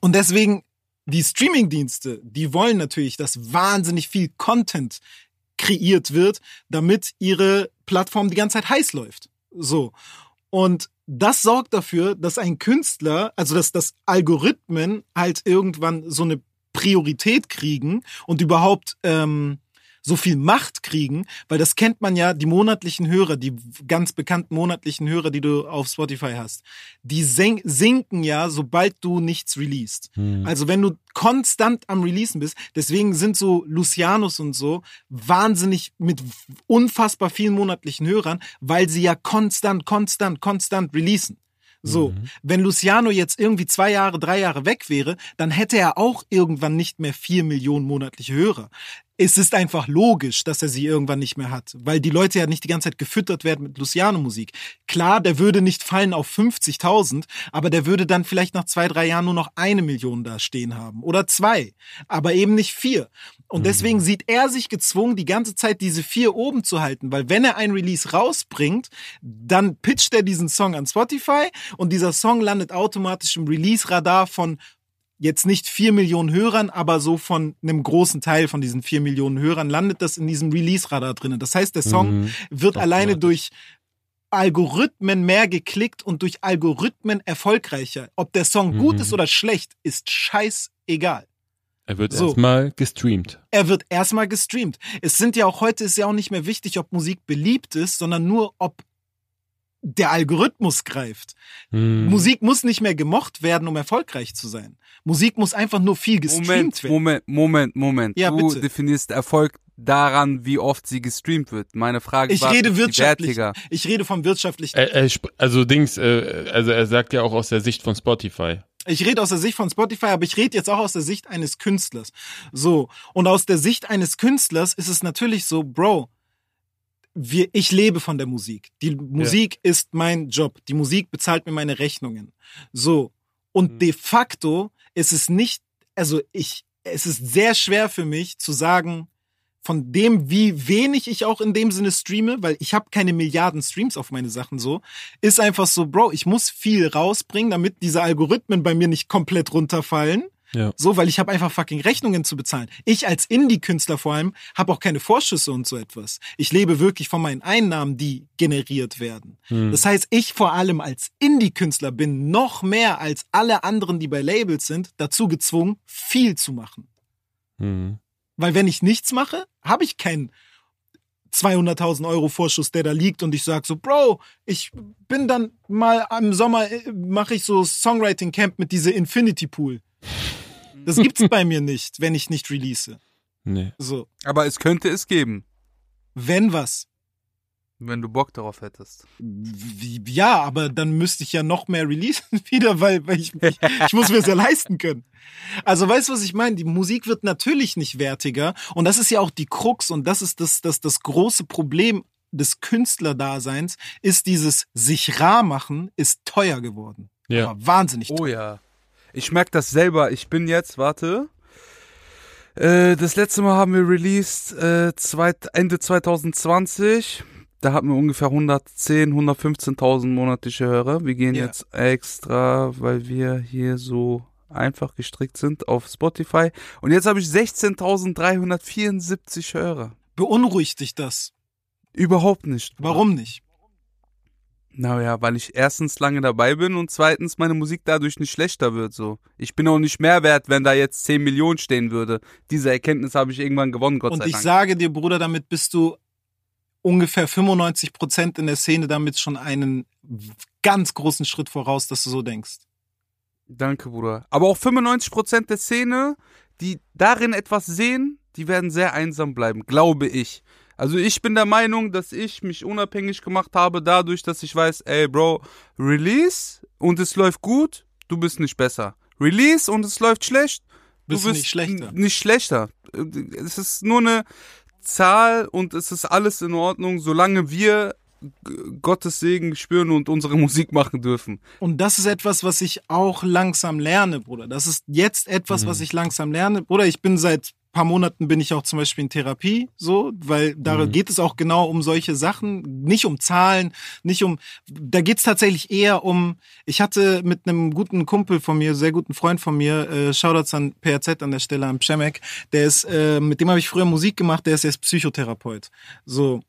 Und deswegen, die Streamingdienste, die wollen natürlich, dass wahnsinnig viel Content kreiert wird, damit ihre Plattform die ganze Zeit heiß läuft. So. Und das sorgt dafür, dass ein Künstler, also dass, dass Algorithmen halt irgendwann so eine Priorität kriegen und überhaupt ähm, so viel Macht kriegen, weil das kennt man ja, die monatlichen Hörer, die ganz bekannten monatlichen Hörer, die du auf Spotify hast, die sinken ja, sobald du nichts releast. Hm. Also wenn du konstant am Releasen bist, deswegen sind so Lucianos und so wahnsinnig mit unfassbar vielen monatlichen Hörern, weil sie ja konstant, konstant, konstant releasen. So, mhm. wenn Luciano jetzt irgendwie zwei Jahre, drei Jahre weg wäre, dann hätte er auch irgendwann nicht mehr vier Millionen monatliche Hörer es ist einfach logisch, dass er sie irgendwann nicht mehr hat, weil die Leute ja nicht die ganze Zeit gefüttert werden mit Luciano-Musik. Klar, der würde nicht fallen auf 50.000, aber der würde dann vielleicht nach zwei, drei Jahren nur noch eine Million da stehen haben oder zwei, aber eben nicht vier. Und mhm. deswegen sieht er sich gezwungen, die ganze Zeit diese vier oben zu halten, weil wenn er ein Release rausbringt, dann pitcht er diesen Song an Spotify und dieser Song landet automatisch im Release-Radar von jetzt nicht vier Millionen Hörern, aber so von einem großen Teil von diesen vier Millionen Hörern landet das in diesem Release-Radar drinnen. Das heißt, der Song mhm. wird Doch, alleine ja. durch Algorithmen mehr geklickt und durch Algorithmen erfolgreicher. Ob der Song mhm. gut ist oder schlecht, ist scheißegal. Er wird so. erstmal gestreamt. Er wird erstmal gestreamt. Es sind ja auch heute ist ja auch nicht mehr wichtig, ob Musik beliebt ist, sondern nur, ob der Algorithmus greift. Hm. Musik muss nicht mehr gemocht werden, um erfolgreich zu sein. Musik muss einfach nur viel gestreamt Moment, werden. Moment, Moment, Moment. Ja, du bitte. definierst Erfolg daran, wie oft sie gestreamt wird. Meine Frage ich war, rede wirtschaftlich. Ich rede vom wirtschaftlichen. Er, er, also Dings, äh, also er sagt ja auch aus der Sicht von Spotify. Ich rede aus der Sicht von Spotify, aber ich rede jetzt auch aus der Sicht eines Künstlers. So. Und aus der Sicht eines Künstlers ist es natürlich so, Bro, wir, ich lebe von der Musik. Die Musik ja. ist mein Job. Die Musik bezahlt mir meine Rechnungen. So. Und mhm. de facto ist es nicht, also ich, es ist sehr schwer für mich zu sagen, von dem, wie wenig ich auch in dem Sinne streame, weil ich habe keine Milliarden Streams auf meine Sachen so, ist einfach so, Bro, ich muss viel rausbringen, damit diese Algorithmen bei mir nicht komplett runterfallen. Ja. So, weil ich habe einfach fucking Rechnungen zu bezahlen. Ich als Indie-Künstler vor allem habe auch keine Vorschüsse und so etwas. Ich lebe wirklich von meinen Einnahmen, die generiert werden. Hm. Das heißt, ich vor allem als Indie-Künstler bin noch mehr als alle anderen, die bei Labels sind, dazu gezwungen, viel zu machen. Hm. Weil wenn ich nichts mache, habe ich keinen 200.000 Euro Vorschuss, der da liegt und ich sag so, Bro, ich bin dann mal im Sommer, äh, mache ich so Songwriting Camp mit diese Infinity Pool. Das gibt's bei mir nicht, wenn ich nicht release. Nee. So. Aber es könnte es geben. Wenn was? Wenn du Bock darauf hättest. Ja, aber dann müsste ich ja noch mehr releasen wieder, weil, weil ich, ich, ich muss mir das ja leisten können. Also weißt du, was ich meine? Die Musik wird natürlich nicht wertiger und das ist ja auch die Krux und das ist das, das, das große Problem des Künstlerdaseins, ist dieses sich rar machen, ist teuer geworden. Ja. Aber wahnsinnig teuer. Oh ja. Ich merke das selber. Ich bin jetzt, warte. Äh, das letzte Mal haben wir released äh, zweit, Ende 2020. Da hatten wir ungefähr 110, 115.000 monatliche Hörer. Wir gehen yeah. jetzt extra, weil wir hier so einfach gestrickt sind auf Spotify. Und jetzt habe ich 16.374 Hörer. Beunruhigt dich das? Überhaupt nicht. Warum nicht? Naja, weil ich erstens lange dabei bin und zweitens meine Musik dadurch nicht schlechter wird. So, ich bin auch nicht mehr wert, wenn da jetzt 10 Millionen stehen würde. Diese Erkenntnis habe ich irgendwann gewonnen, Gott und sei Dank. Und ich sage dir, Bruder, damit bist du ungefähr 95 Prozent in der Szene damit schon einen ganz großen Schritt voraus, dass du so denkst. Danke, Bruder. Aber auch 95 Prozent der Szene, die darin etwas sehen, die werden sehr einsam bleiben, glaube ich. Also ich bin der Meinung, dass ich mich unabhängig gemacht habe dadurch, dass ich weiß, ey Bro, Release und es läuft gut, du bist nicht besser. Release und es läuft schlecht, du bist, bist nicht schlechter. Nicht schlechter. Es ist nur eine Zahl und es ist alles in Ordnung, solange wir Gottes Segen spüren und unsere Musik machen dürfen. Und das ist etwas, was ich auch langsam lerne, Bruder. Das ist jetzt etwas, mhm. was ich langsam lerne. Bruder, ich bin seit paar Monaten bin ich auch zum Beispiel in Therapie, so, weil da mhm. geht es auch genau um solche Sachen, nicht um Zahlen, nicht um, da geht es tatsächlich eher um, ich hatte mit einem guten Kumpel von mir, sehr guten Freund von mir, äh, Shoutouts an PRZ an der Stelle, an Pschemek, der ist, äh, mit dem habe ich früher Musik gemacht, der ist jetzt Psychotherapeut, so,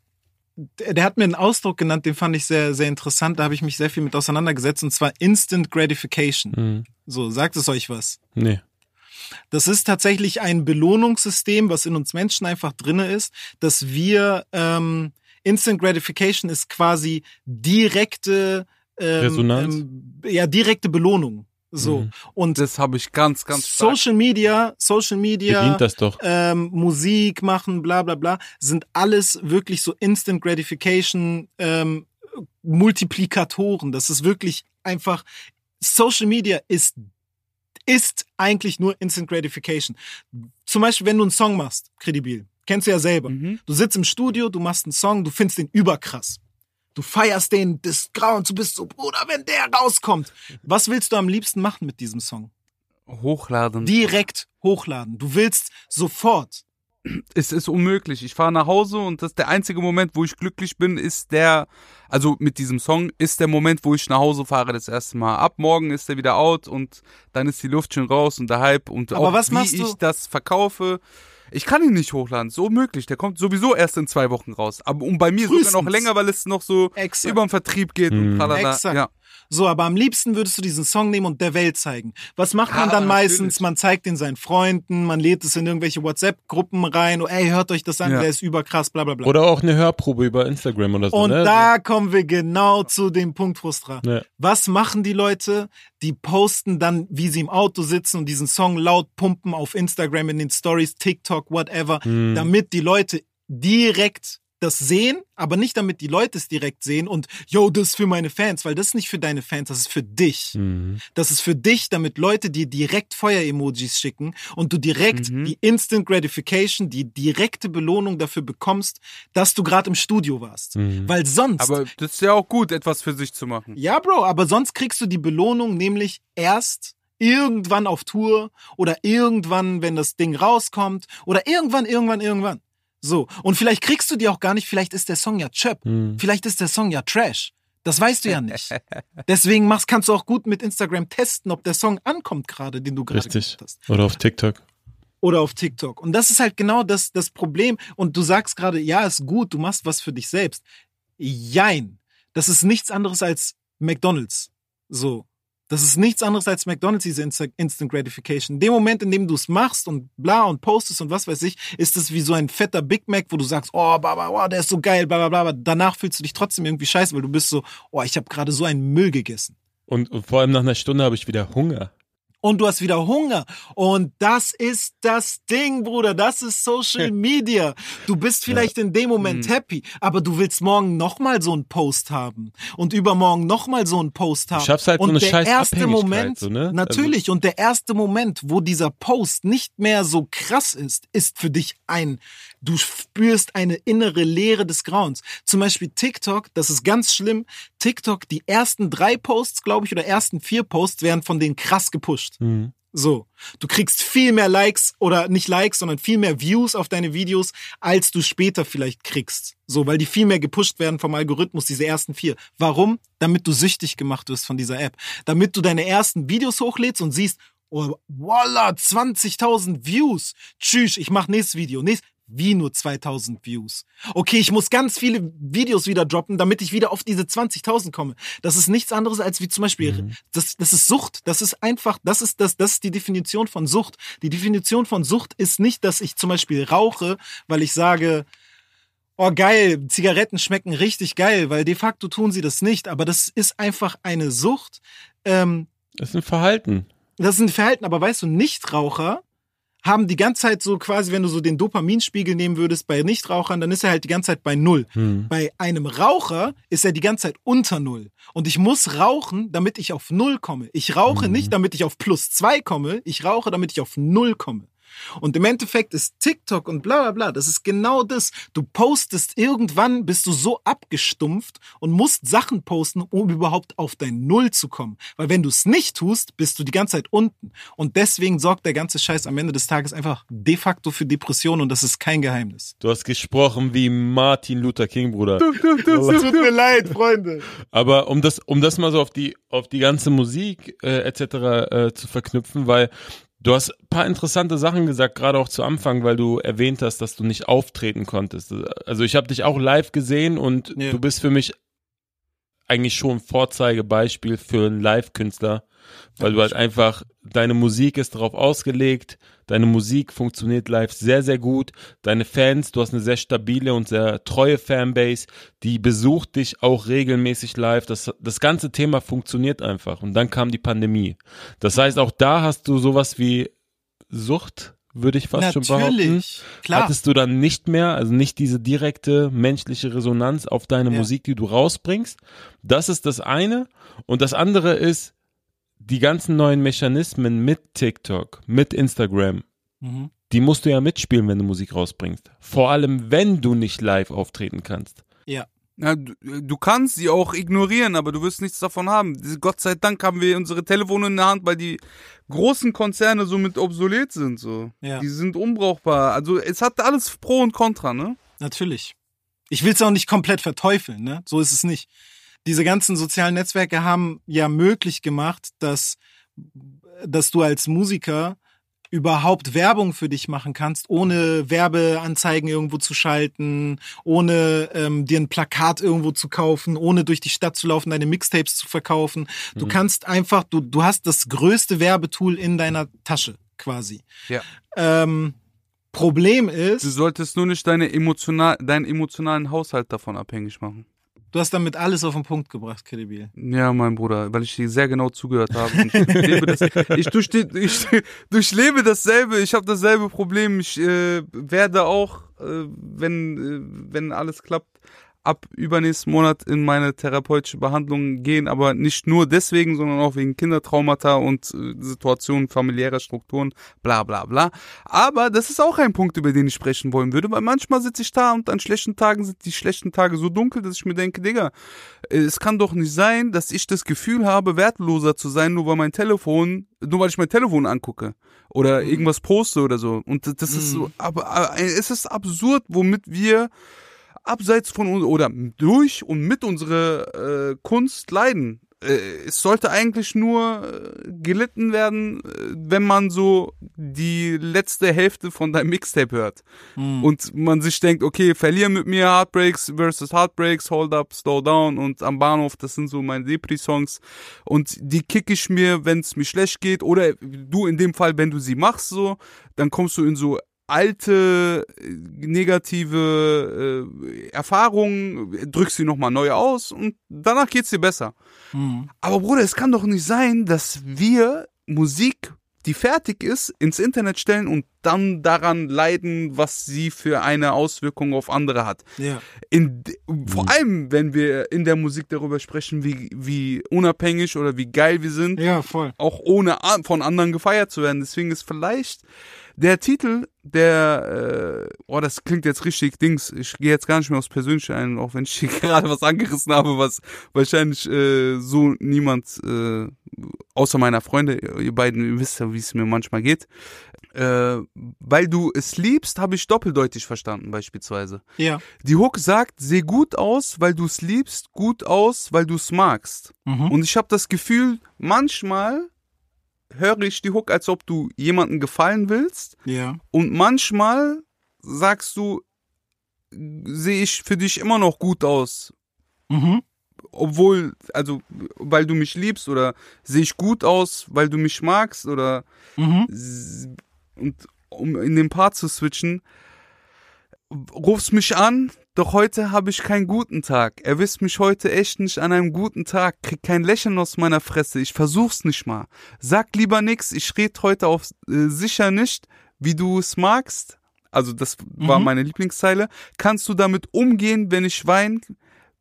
der hat mir einen Ausdruck genannt, den fand ich sehr, sehr interessant. Da habe ich mich sehr viel mit auseinandergesetzt, und zwar Instant Gratification. Mhm. So, sagt es euch was? Nee. Das ist tatsächlich ein Belohnungssystem, was in uns Menschen einfach drinne ist, dass wir ähm, Instant Gratification ist quasi direkte ähm, Resonanz? Ähm, ja, direkte Belohnung. So. Mhm. Und Das habe ich ganz, ganz stark. Social Media, Social Media, Bedient das doch. ähm, Musik machen, bla bla bla, sind alles wirklich so Instant Gratification ähm, Multiplikatoren. Das ist wirklich einfach, Social Media ist, ist eigentlich nur Instant Gratification. Zum Beispiel, wenn du einen Song machst, kredibil, kennst du ja selber. Mhm. Du sitzt im Studio, du machst einen Song, du findest den überkrass. Du feierst den des Grauens, du bist so, Bruder, wenn der rauskommt. Was willst du am liebsten machen mit diesem Song? Hochladen. Direkt hochladen. Du willst sofort. Es ist unmöglich. Ich fahre nach Hause und das der einzige Moment, wo ich glücklich bin, ist der, also mit diesem Song, ist der Moment, wo ich nach Hause fahre das erste Mal. Ab morgen ist er wieder out und dann ist die Luft schon raus und der Hype und Aber auch was wie ich das verkaufe. Ich kann ihn nicht hochladen, so unmöglich. Der kommt sowieso erst in zwei Wochen raus. Aber und bei mir sogar noch Frühestens. länger, weil es noch so Exakt. über den Vertrieb geht und Mhm. tralala. Exakt. Ja. So, aber am liebsten würdest du diesen Song nehmen und der Welt zeigen. Was macht man Ja, dann natürlich. meistens? Man zeigt ihn seinen Freunden, man lädt es in irgendwelche WhatsApp-Gruppen rein. Oh, ey, hört euch das an, Ja. der ist überkrass, bla bla bla. Oder auch eine Hörprobe über Instagram oder so. und ne? da kommen wir genau zu dem Punkt, Frustra. Ja. Was machen die Leute? Die posten dann, wie sie im Auto sitzen und diesen Song laut pumpen auf Instagram, in den Stories, TikTok, whatever, Hm. damit die Leute direkt das sehen, aber nicht damit die Leute es direkt sehen und, yo, das ist für meine Fans, weil das ist nicht für deine Fans, das ist für dich. Mhm. Das ist für dich, damit Leute dir direkt Feuer-Emojis schicken und du direkt Mhm. die Instant Gratification, die direkte Belohnung dafür bekommst, dass du gerade im Studio warst. Mhm. Weil sonst Aber das ist ja auch gut, etwas für sich zu machen. ja, Bro, aber sonst kriegst du die Belohnung nämlich erst irgendwann auf Tour oder irgendwann, wenn das Ding rauskommt oder irgendwann, irgendwann, irgendwann. So. Und vielleicht kriegst du die auch gar nicht, vielleicht ist der Song ja Chöp. Mhm. Vielleicht ist der Song ja Trash. Das weißt du ja nicht. Deswegen machst, kannst du auch gut mit Instagram testen, ob der Song ankommt gerade, den du gerade Richtig. gemacht hast. Oder auf TikTok. Oder auf TikTok. Und das ist halt genau das, das Problem. Und du sagst gerade, ja, ist gut, du machst was für dich selbst. Jein. Das ist nichts anderes als McDonalds. So. Das ist nichts anderes als McDonalds, diese Insta Instant Gratification. In dem Moment, in dem du es machst und bla und postest und was weiß ich, ist es wie so ein fetter Big Mac, wo du sagst, oh, bla, bla, bla, der ist so geil, bla, bla, bla. Aber danach fühlst du dich trotzdem irgendwie scheiße, weil du bist so, oh, ich habe gerade so einen Müll gegessen. Und, und vor allem nach einer Stunde habe ich wieder Hunger. Und du hast wieder Hunger. Und das ist das Ding, Bruder. Das ist Social Media. Du bist vielleicht in dem Moment Mhm. happy, aber du willst morgen nochmal so einen Post haben und übermorgen nochmal so einen Post haben. schaffst halt so und eine der scheiß erste Moment, so, ne? natürlich. und der erste Moment, wo dieser Post nicht mehr so krass ist, ist für dich ein, du spürst eine innere Leere des Grauens. Zum Beispiel TikTok, das ist ganz schlimm. TikTok, die ersten drei Posts, glaube ich, oder ersten vier Posts werden von denen krass gepusht. Mhm. So, du kriegst viel mehr Likes oder nicht Likes, sondern viel mehr Views auf deine Videos, als du später vielleicht kriegst. So, weil die viel mehr gepusht werden vom Algorithmus, diese ersten vier. Warum? Damit du süchtig gemacht wirst von dieser App. Damit du deine ersten Videos hochlädst und siehst, oh, voila, 20.000 Views. Tschüss, ich mach nächstes Video. Nächst, wie nur 2000 Views. Okay, ich muss ganz viele Videos wieder droppen, damit ich wieder auf diese 20.000 komme. Das ist nichts anderes als wie zum Beispiel, das, das ist Sucht. Das ist einfach, das ist das, das ist die Definition von Sucht. Die Definition von Sucht ist nicht, dass ich zum Beispiel rauche, weil ich sage, oh geil, Zigaretten schmecken richtig geil, weil de facto tun sie das nicht. Aber das ist einfach eine Sucht. Ähm, Das ist ein Verhalten. das ist ein Verhalten, aber weißt du, Nichtraucher haben die ganze Zeit so quasi, wenn du so den Dopaminspiegel nehmen würdest bei Nichtrauchern, dann ist er halt die ganze Zeit bei Null. Hm. Bei einem Raucher ist er die ganze Zeit unter Null. Und ich muss rauchen, damit ich auf Null komme. Ich rauche Mhm. nicht, damit ich auf plus zwei komme. Ich rauche, damit ich auf Null komme. Und im Endeffekt ist TikTok und bla bla bla, das ist genau das. Du postest irgendwann, bist du so abgestumpft und musst Sachen posten, um überhaupt auf dein Null zu kommen. Weil wenn du es nicht tust, bist du die ganze Zeit unten. Und deswegen sorgt der ganze Scheiß am Ende des Tages einfach de facto für Depressionen und das ist kein Geheimnis. Du hast gesprochen wie Martin Luther King, Bruder. Es tut mir leid, Freunde. Aber um das, um das mal so auf die, auf die ganze Musik äh, etc. Äh, zu verknüpfen, weil du hast ein paar interessante Sachen gesagt, gerade auch zu Anfang, weil du erwähnt hast, dass du nicht auftreten konntest. Also ich habe dich auch live gesehen und Ja. du bist für mich eigentlich schon ein Vorzeigebeispiel für einen Live-Künstler, weil du halt einfach, deine Musik ist darauf ausgelegt, deine Musik funktioniert live sehr, sehr gut, deine Fans, du hast eine sehr stabile und sehr treue Fanbase, die besucht dich auch regelmäßig live, das, das ganze Thema funktioniert einfach und dann kam die Pandemie. Das heißt, auch da hast du sowas wie Sucht, würde ich fast Natürlich, schon behaupten. klar. Hattest du dann nicht mehr, also nicht diese direkte menschliche Resonanz auf deine Ja. Musik, die du rausbringst. Das ist das eine. Und das andere ist die ganzen neuen Mechanismen mit TikTok, mit Instagram. Mhm. Die musst du ja mitspielen, wenn du Musik rausbringst. Vor allem, wenn du nicht live auftreten kannst. Ja. Ja, du, du kannst sie auch ignorieren, aber du wirst nichts davon haben. Gott sei Dank haben wir unsere Telefone in der Hand, weil die großen Konzerne somit obsolet sind. So. Ja. Die sind unbrauchbar. Also es hat alles Pro und Contra, ne? Natürlich. Ich will es auch nicht komplett verteufeln, ne? So ist es nicht. Diese ganzen sozialen Netzwerke haben ja möglich gemacht, dass, dass du als Musiker überhaupt Werbung für dich machen kannst, ohne Werbeanzeigen irgendwo zu schalten, ohne ähm, dir ein Plakat irgendwo zu kaufen, ohne durch die Stadt zu laufen, deine Mixtapes zu verkaufen. Du Mhm. kannst einfach, du, du hast das größte Werbetool in deiner Tasche quasi. Ja. Ähm, Problem Du ist, solltest nur nicht deine emotional, deinen emotionalen Haushalt davon abhängig machen. Du hast damit alles auf den Punkt gebracht, Kredibil. Ja, mein Bruder, weil ich dir sehr genau zugehört habe. Ich, das, ich, durchste- ich durchlebe dasselbe, ich habe dasselbe Problem. Ich äh, werde auch, äh, wenn, äh, wenn alles klappt, ab übernächsten Monat in meine therapeutische Behandlung gehen, aber nicht nur deswegen, sondern auch wegen Kindertraumata und äh, Situationen familiärer Strukturen, bla bla bla. Aber das ist auch ein Punkt, über den ich sprechen wollen würde, weil manchmal sitze ich da und an schlechten Tagen sind die schlechten Tage so dunkel, dass ich mir denke, Digga, äh, es kann doch nicht sein, dass ich das Gefühl habe, wertloser zu sein, nur weil mein Telefon, nur weil ich mein Telefon angucke oder irgendwas poste oder so. Und das- das ist so, aber, aber es ist absurd, womit wir abseits von uns oder durch und mit unserer äh, Kunst leiden. Äh, es sollte eigentlich nur äh, gelitten werden, äh, wenn man so die letzte Hälfte von deinem Mixtape hört. Und man sich denkt, okay, verlier mit mir Heartbreaks versus Heartbreaks, Hold Up, Slow Down und am Bahnhof, das sind so meine Depri-Songs. Und die kick ich mir, wenn es mir schlecht geht. Oder du in dem Fall, wenn du sie machst so, dann kommst du in so alte äh, negative äh, Erfahrungen, drückst sie nochmal neu aus und danach geht's dir besser. Mhm. Aber Bruder, es kann doch nicht sein, dass wir Musik, die fertig ist, ins Internet stellen und dann daran leiden, was sie für eine Auswirkung auf andere hat. Ja. In, vor allem, wenn wir in der Musik darüber sprechen, wie, wie unabhängig oder wie geil wir sind, Ja, voll. auch ohne von anderen gefeiert zu werden. Deswegen ist vielleicht der Titel, der, äh, oh, das klingt jetzt richtig Dings. Ich gehe jetzt gar nicht mehr aufs Persönliche ein, auch wenn ich hier gerade was angerissen habe, was wahrscheinlich äh, so niemand, äh, außer meiner Freunde, ihr beiden ihr wisst ja, wie es mir manchmal geht. Äh, weil du es liebst, habe ich doppeldeutig verstanden, beispielsweise. Ja. Die Hook sagt, seh gut aus, weil du es liebst, gut aus, weil du es magst. Mhm. Und ich habe das Gefühl, manchmal höre ich die Hook, als ob du jemanden gefallen willst. Ja. Und manchmal sagst du, sehe ich für dich immer noch gut aus. Mhm. Obwohl, also, weil du mich liebst oder sehe ich gut aus, weil du mich magst oder Mhm. Und um in den Part zu switchen, rufst mich an, doch heute habe ich keinen guten Tag. Erwisst mich heute echt nicht an einem guten Tag. Krieg kein Lächeln aus meiner Fresse. Ich versuch's nicht mal. Sag lieber nix. Ich red heute auf äh, sicher nicht, wie du es magst. Also das war Mhm. meine Lieblingszeile. Kannst du damit umgehen, wenn ich wein?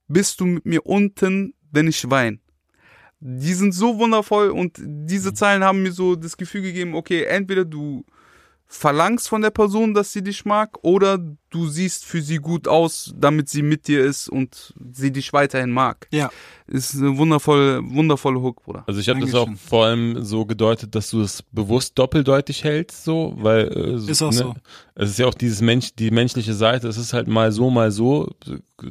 Bist du mit mir unten, wenn ich wein? Die sind so wundervoll und diese Zeilen haben mir so das Gefühl gegeben, okay, entweder du verlangst von der Person, dass sie dich mag, oder du siehst für sie gut aus, damit sie mit dir ist und sie dich weiterhin mag. Ja. Ist eine wundervolle, wundervolle Hook, Bruder. Also ich habe das auch vor allem so gedeutet, dass du es bewusst doppeldeutig hältst, so, weil äh, Ist auch ne, so. Es ist ja auch dieses Mensch, die menschliche Seite. Es ist halt mal so, mal so.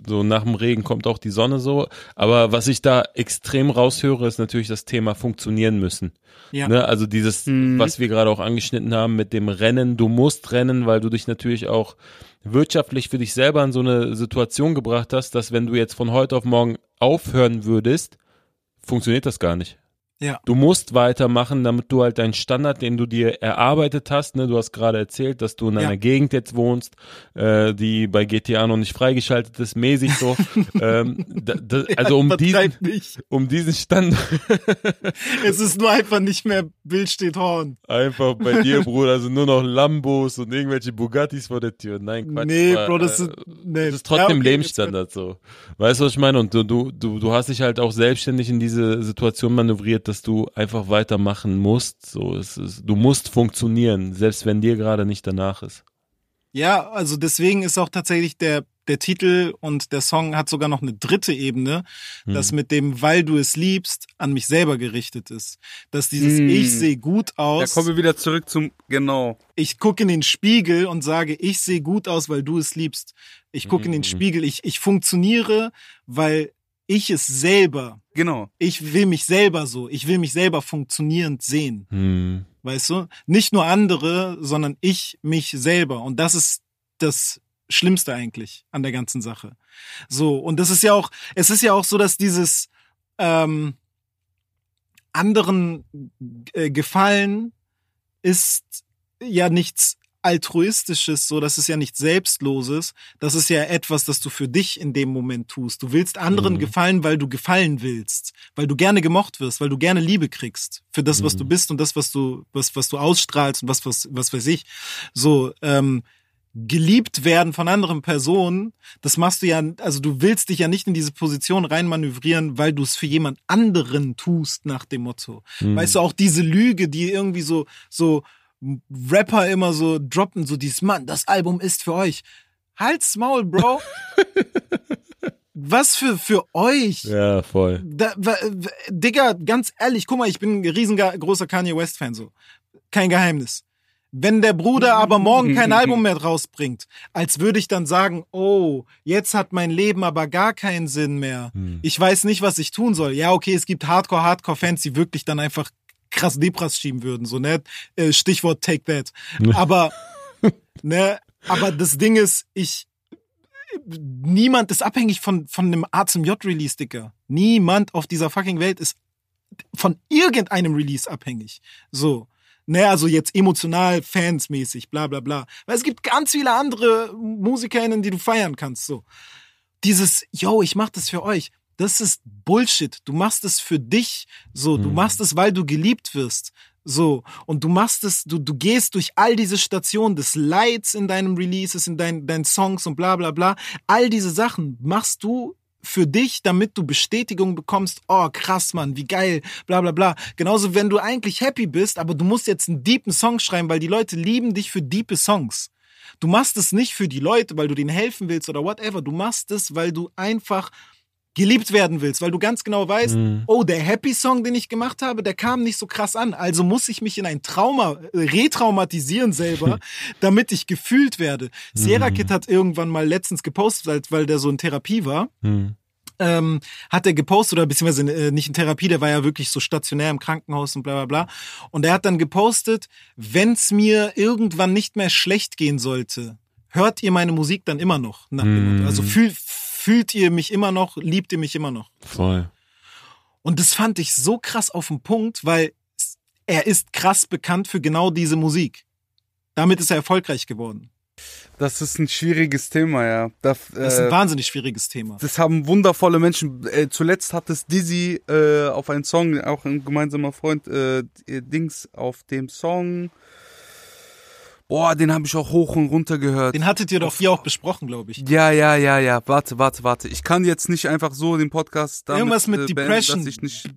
So nach dem Regen kommt auch die Sonne so. Aber was ich da extrem raushöre, ist natürlich das Thema funktionieren müssen. Ja. Ne? Also dieses, Mhm. was wir gerade auch angeschnitten haben mit dem Rennen. Du musst rennen, weil du dich natürlich auch wirtschaftlich für dich selber in so eine Situation gebracht hast, dass wenn du jetzt von heute auf morgen aufhören würdest, funktioniert das gar nicht. Ja. Du musst weitermachen, damit du halt deinen Standard, den du dir erarbeitet hast, ne, du hast gerade erzählt, dass du in einer Ja. Gegend jetzt wohnst, äh, die bei GTA noch nicht freigeschaltet ist, mäßig so. ähm, da, da, also um diesen, nicht. um diesen Standard Es ist nur einfach nicht mehr Bild steht Horn. einfach bei dir, Bruder, also nur noch Lambos und irgendwelche Bugattis vor der Tür. Nein, Quatsch. Nee, aber, Bro, das äh, ist, nee. Das ist trotzdem Ja, okay, Lebensstandard so. Weißt du, was ich meine? Und du, du, du, du hast dich halt auch selbstständig in diese Situation manövriert, dass du einfach weitermachen musst. So, es ist, du musst funktionieren, selbst wenn dir gerade nicht danach ist. Ja, also deswegen ist auch tatsächlich der, der Titel und der Song hat sogar noch eine dritte Ebene, das Hm. mit dem, weil du es liebst, an mich selber gerichtet ist. Dass dieses Hm. Ich sehe gut Da aus, kommen wir wieder zurück zum, genau. ich gucke in den Spiegel und sage, ich sehe gut aus, weil du es liebst. Ich gucke in den Mhm. Spiegel, ich, ich funktioniere, weil ich es selber, Genau. ich will mich selber so, ich will mich selber funktionierend sehen. Hm. Weißt du? Nicht nur andere, sondern ich mich selber. Und das ist das Schlimmste eigentlich an der ganzen Sache. So, und das ist ja auch, es ist ja auch so, dass dieses ähm, anderen äh, Gefallen ist ja nichts altruistisches, so das ist ja nichts selbstloses, das ist ja etwas, das du für dich in dem Moment tust. Du willst anderen Mhm. gefallen, weil du gefallen willst, weil du gerne gemocht wirst, weil du gerne Liebe kriegst für das, was Mhm. du bist und das, was du was was du ausstrahlst und was was was weiß ich. So ähm, geliebt werden von anderen Personen, das machst du ja, also du willst dich ja nicht in diese Position reinmanövrieren, weil du es für jemand anderen tust, nach dem Motto. Hm. Weißt du, auch diese Lüge, die irgendwie so, so Rapper immer so droppen, so dieses Mann, das Album ist für euch. Halt's Maul, Bro. Was für, für euch? Ja, voll. Da, w- Digga, ganz ehrlich, guck mal, ich bin ein riesengroßer Kanye West Fan, so. Kein Geheimnis. Wenn der Bruder aber morgen kein Album mehr rausbringt, als würde ich dann sagen, oh, jetzt hat mein Leben aber gar keinen Sinn mehr. Hm. Ich weiß nicht, was ich tun soll. Ja, okay, es gibt Hardcore-Hardcore-Fans, die wirklich dann einfach krass Depras schieben würden, so, ne? Äh, Stichwort Take That. Aber, ne, aber das Ding ist, ich, niemand ist abhängig von, von einem A zum J-Release, Dicker. Niemand auf dieser fucking Welt ist von irgendeinem Release abhängig. So. Ne, also jetzt emotional, fansmäßig, bla bla bla. Weil es gibt ganz viele andere MusikerInnen, die du feiern kannst. So. Dieses, yo, ich mach das für euch. Das ist Bullshit. Du machst es für dich. So, du Mhm. machst es, weil du geliebt wirst. So. Und du machst es, du, du gehst durch all diese Stationen des Leids in deinem Releases, in deinen, deinen Songs und bla bla bla. All diese Sachen machst du für dich, damit du Bestätigung bekommst, oh krass, Mann, wie geil, bla bla bla. Genauso, wenn du eigentlich happy bist, aber du musst jetzt einen deepen Song schreiben, weil die Leute lieben dich für diepe Songs. Du machst es nicht für die Leute, weil du denen helfen willst oder whatever. Du machst es, weil du einfach geliebt werden willst, weil du ganz genau weißt, Mhm. oh, der Happy Song, den ich gemacht habe, der kam nicht so krass an. Also muss ich mich in ein Trauma äh, retraumatisieren selber, damit ich gefühlt werde. Sierra Kid hat irgendwann mal letztens gepostet, weil- weil der so in Therapie war Hm. ähm, hat er gepostet, oder beziehungsweise äh, nicht in Therapie, der war ja wirklich so stationär im Krankenhaus und bla bla bla. Und er hat dann gepostet, wenn's mir irgendwann nicht mehr schlecht gehen sollte, hört ihr meine Musik dann immer noch? Nach dem. Motto. Also fühl, fühlt ihr mich immer noch, liebt ihr mich immer noch? Voll. Und das fand ich so krass auf den Punkt, weil er ist krass bekannt für genau diese Musik. Damit ist er erfolgreich geworden. Das ist ein schwieriges Thema, ja. Das, Das ist ein äh, wahnsinnig schwieriges Thema. das haben wundervolle Menschen. Äh, zuletzt hat es Dizzy äh, auf einen Song, auch ein gemeinsamer Freund, äh, Dings auf dem Song. Boah, den habe ich auch hoch und runter gehört. Den hattet ihr doch hier auch besprochen, glaube ich. Ja, ja, ja, ja. Warte, warte, warte. Ich kann jetzt nicht einfach so den Podcast damit, Irgendwas mit äh, beenden, Depression. Dass ich nicht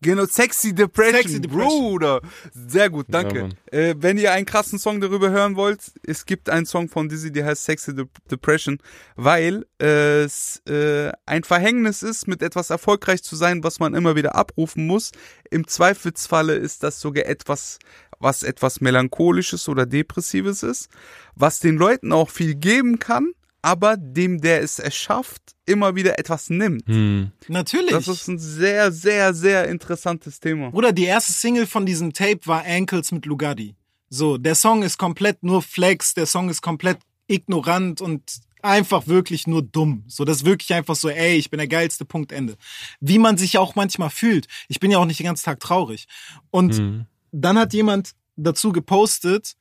genau, Sexy Depression, Sexy Depression. Bruder. Sehr gut, danke. Ja, äh, wenn ihr einen krassen Song darüber hören wollt, es gibt einen Song von Dizzy, der heißt Sexy De Depression, weil äh, es äh, ein Verhängnis ist, mit etwas erfolgreich zu sein, was man immer wieder abrufen muss. Im Zweifelsfalle ist das sogar etwas, was etwas melancholisches oder depressives ist, was den Leuten auch viel geben kann, aber dem, der es erschafft, immer wieder etwas nimmt. Hm. Natürlich. Das ist ein sehr, sehr, sehr interessantes Thema. Bruder, die erste Single von diesem Tape war Ankles mit Lugatti. So, der Song ist komplett nur Flex, der Song ist komplett ignorant und einfach wirklich nur dumm. So, das ist wirklich einfach so, ey, ich bin der geilste Punkt Ende. Wie man sich auch manchmal fühlt. Ich bin ja auch nicht den ganzen Tag traurig. Und Mhm. Dann hat jemand dazu gepostet,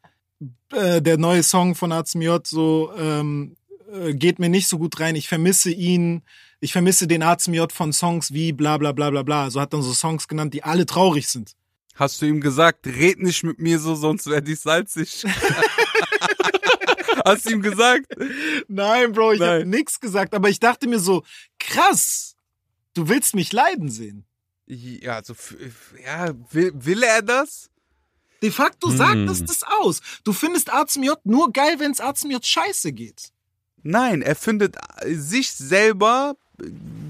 äh, der neue Song von AZMJ, so, ähm, äh, geht mir nicht so gut rein. Ich vermisse ihn. Ich vermisse den AZMJ von Songs wie bla bla bla bla bla. Also hat dann so Songs genannt, die alle traurig sind. Hast du ihm gesagt, red nicht mit mir so, sonst werde ich salzig. Hast du ihm gesagt? Nein, Bro, ich habe nix gesagt, aber ich dachte mir so, krass, du willst mich leiden sehen. Ja, also, ja, will, will er das? De facto sagt Hm. das das aus. Du findest AZMJ nur geil, wenn es AZMJ scheiße geht. Nein, er findet äh, sich selber,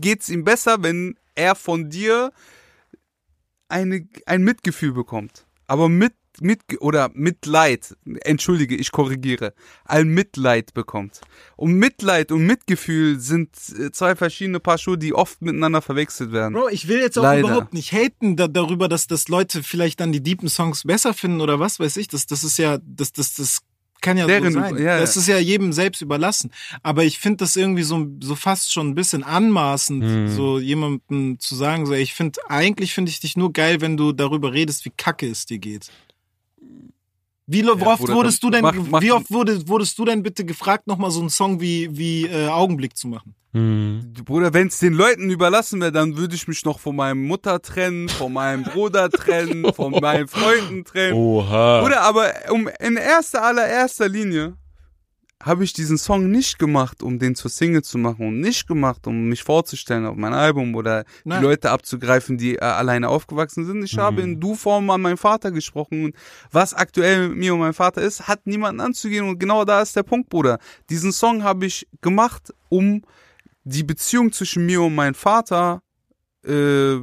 geht's ihm besser, wenn er von dir eine, ein Mitgefühl bekommt. Aber mit, mit, oder Mitleid, entschuldige, ich korrigiere, ein Mitleid bekommt. Und Mitleid und Mitgefühl sind äh, zwei verschiedene Paar Schuhe, die oft miteinander verwechselt werden. Bro, ich will jetzt auch Leider. überhaupt nicht haten da, darüber, dass, dass Leute vielleicht dann die deepen Songs besser finden oder was weiß ich. Das, das ist ja, das, das, das kann ja Deren- so sein. ja, das ist ja jedem selbst überlassen. Aber ich finde das irgendwie so, so fast schon ein bisschen anmaßend, Hm. so jemandem zu sagen, so, ich finde, eigentlich finde ich dich nur geil, wenn du darüber redest, wie kacke es dir geht. Wie lo- Ja, oft Bruder, wurdest du denn, mach- mach- wie oft wurde, wurdest du denn bitte gefragt, nochmal so einen Song wie, wie äh, Augenblick zu machen? Mhm. Bruder, wenn es den Leuten überlassen wäre, dann würde ich mich noch von meinem Mutter trennen, von meinem Bruder trennen, von meinen Freunden trennen. Oha. Bruder, aber um, in erster allererster Linie habe ich diesen Song nicht gemacht, um den zur Single zu machen und nicht gemacht, um mich vorzustellen auf mein Album oder Nein. die Leute abzugreifen, die äh, alleine aufgewachsen sind. Ich habe in Du-Form an meinen Vater gesprochen und was aktuell mit mir und meinem Vater ist, hat niemanden anzugehen und genau da ist der Punkt, Bruder. Diesen Song habe ich gemacht, um die Beziehung zwischen mir und meinem Vater äh,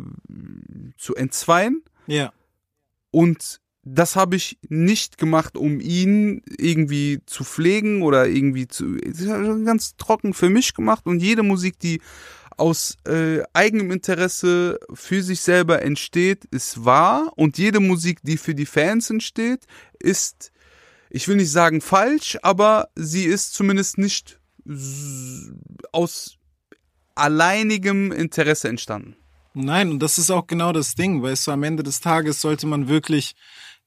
zu entzweien Ja. und das habe ich nicht gemacht, um ihn irgendwie zu pflegen oder irgendwie zu. Ganz trocken für mich gemacht und jede Musik, die aus äh, eigenem Interesse für sich selber entsteht, ist wahr und jede Musik, die für die Fans entsteht, ist, ich will nicht sagen falsch, aber sie ist zumindest nicht aus alleinigem Interesse entstanden. Nein, und das ist auch genau das Ding, weißt du, am Ende des Tages sollte man wirklich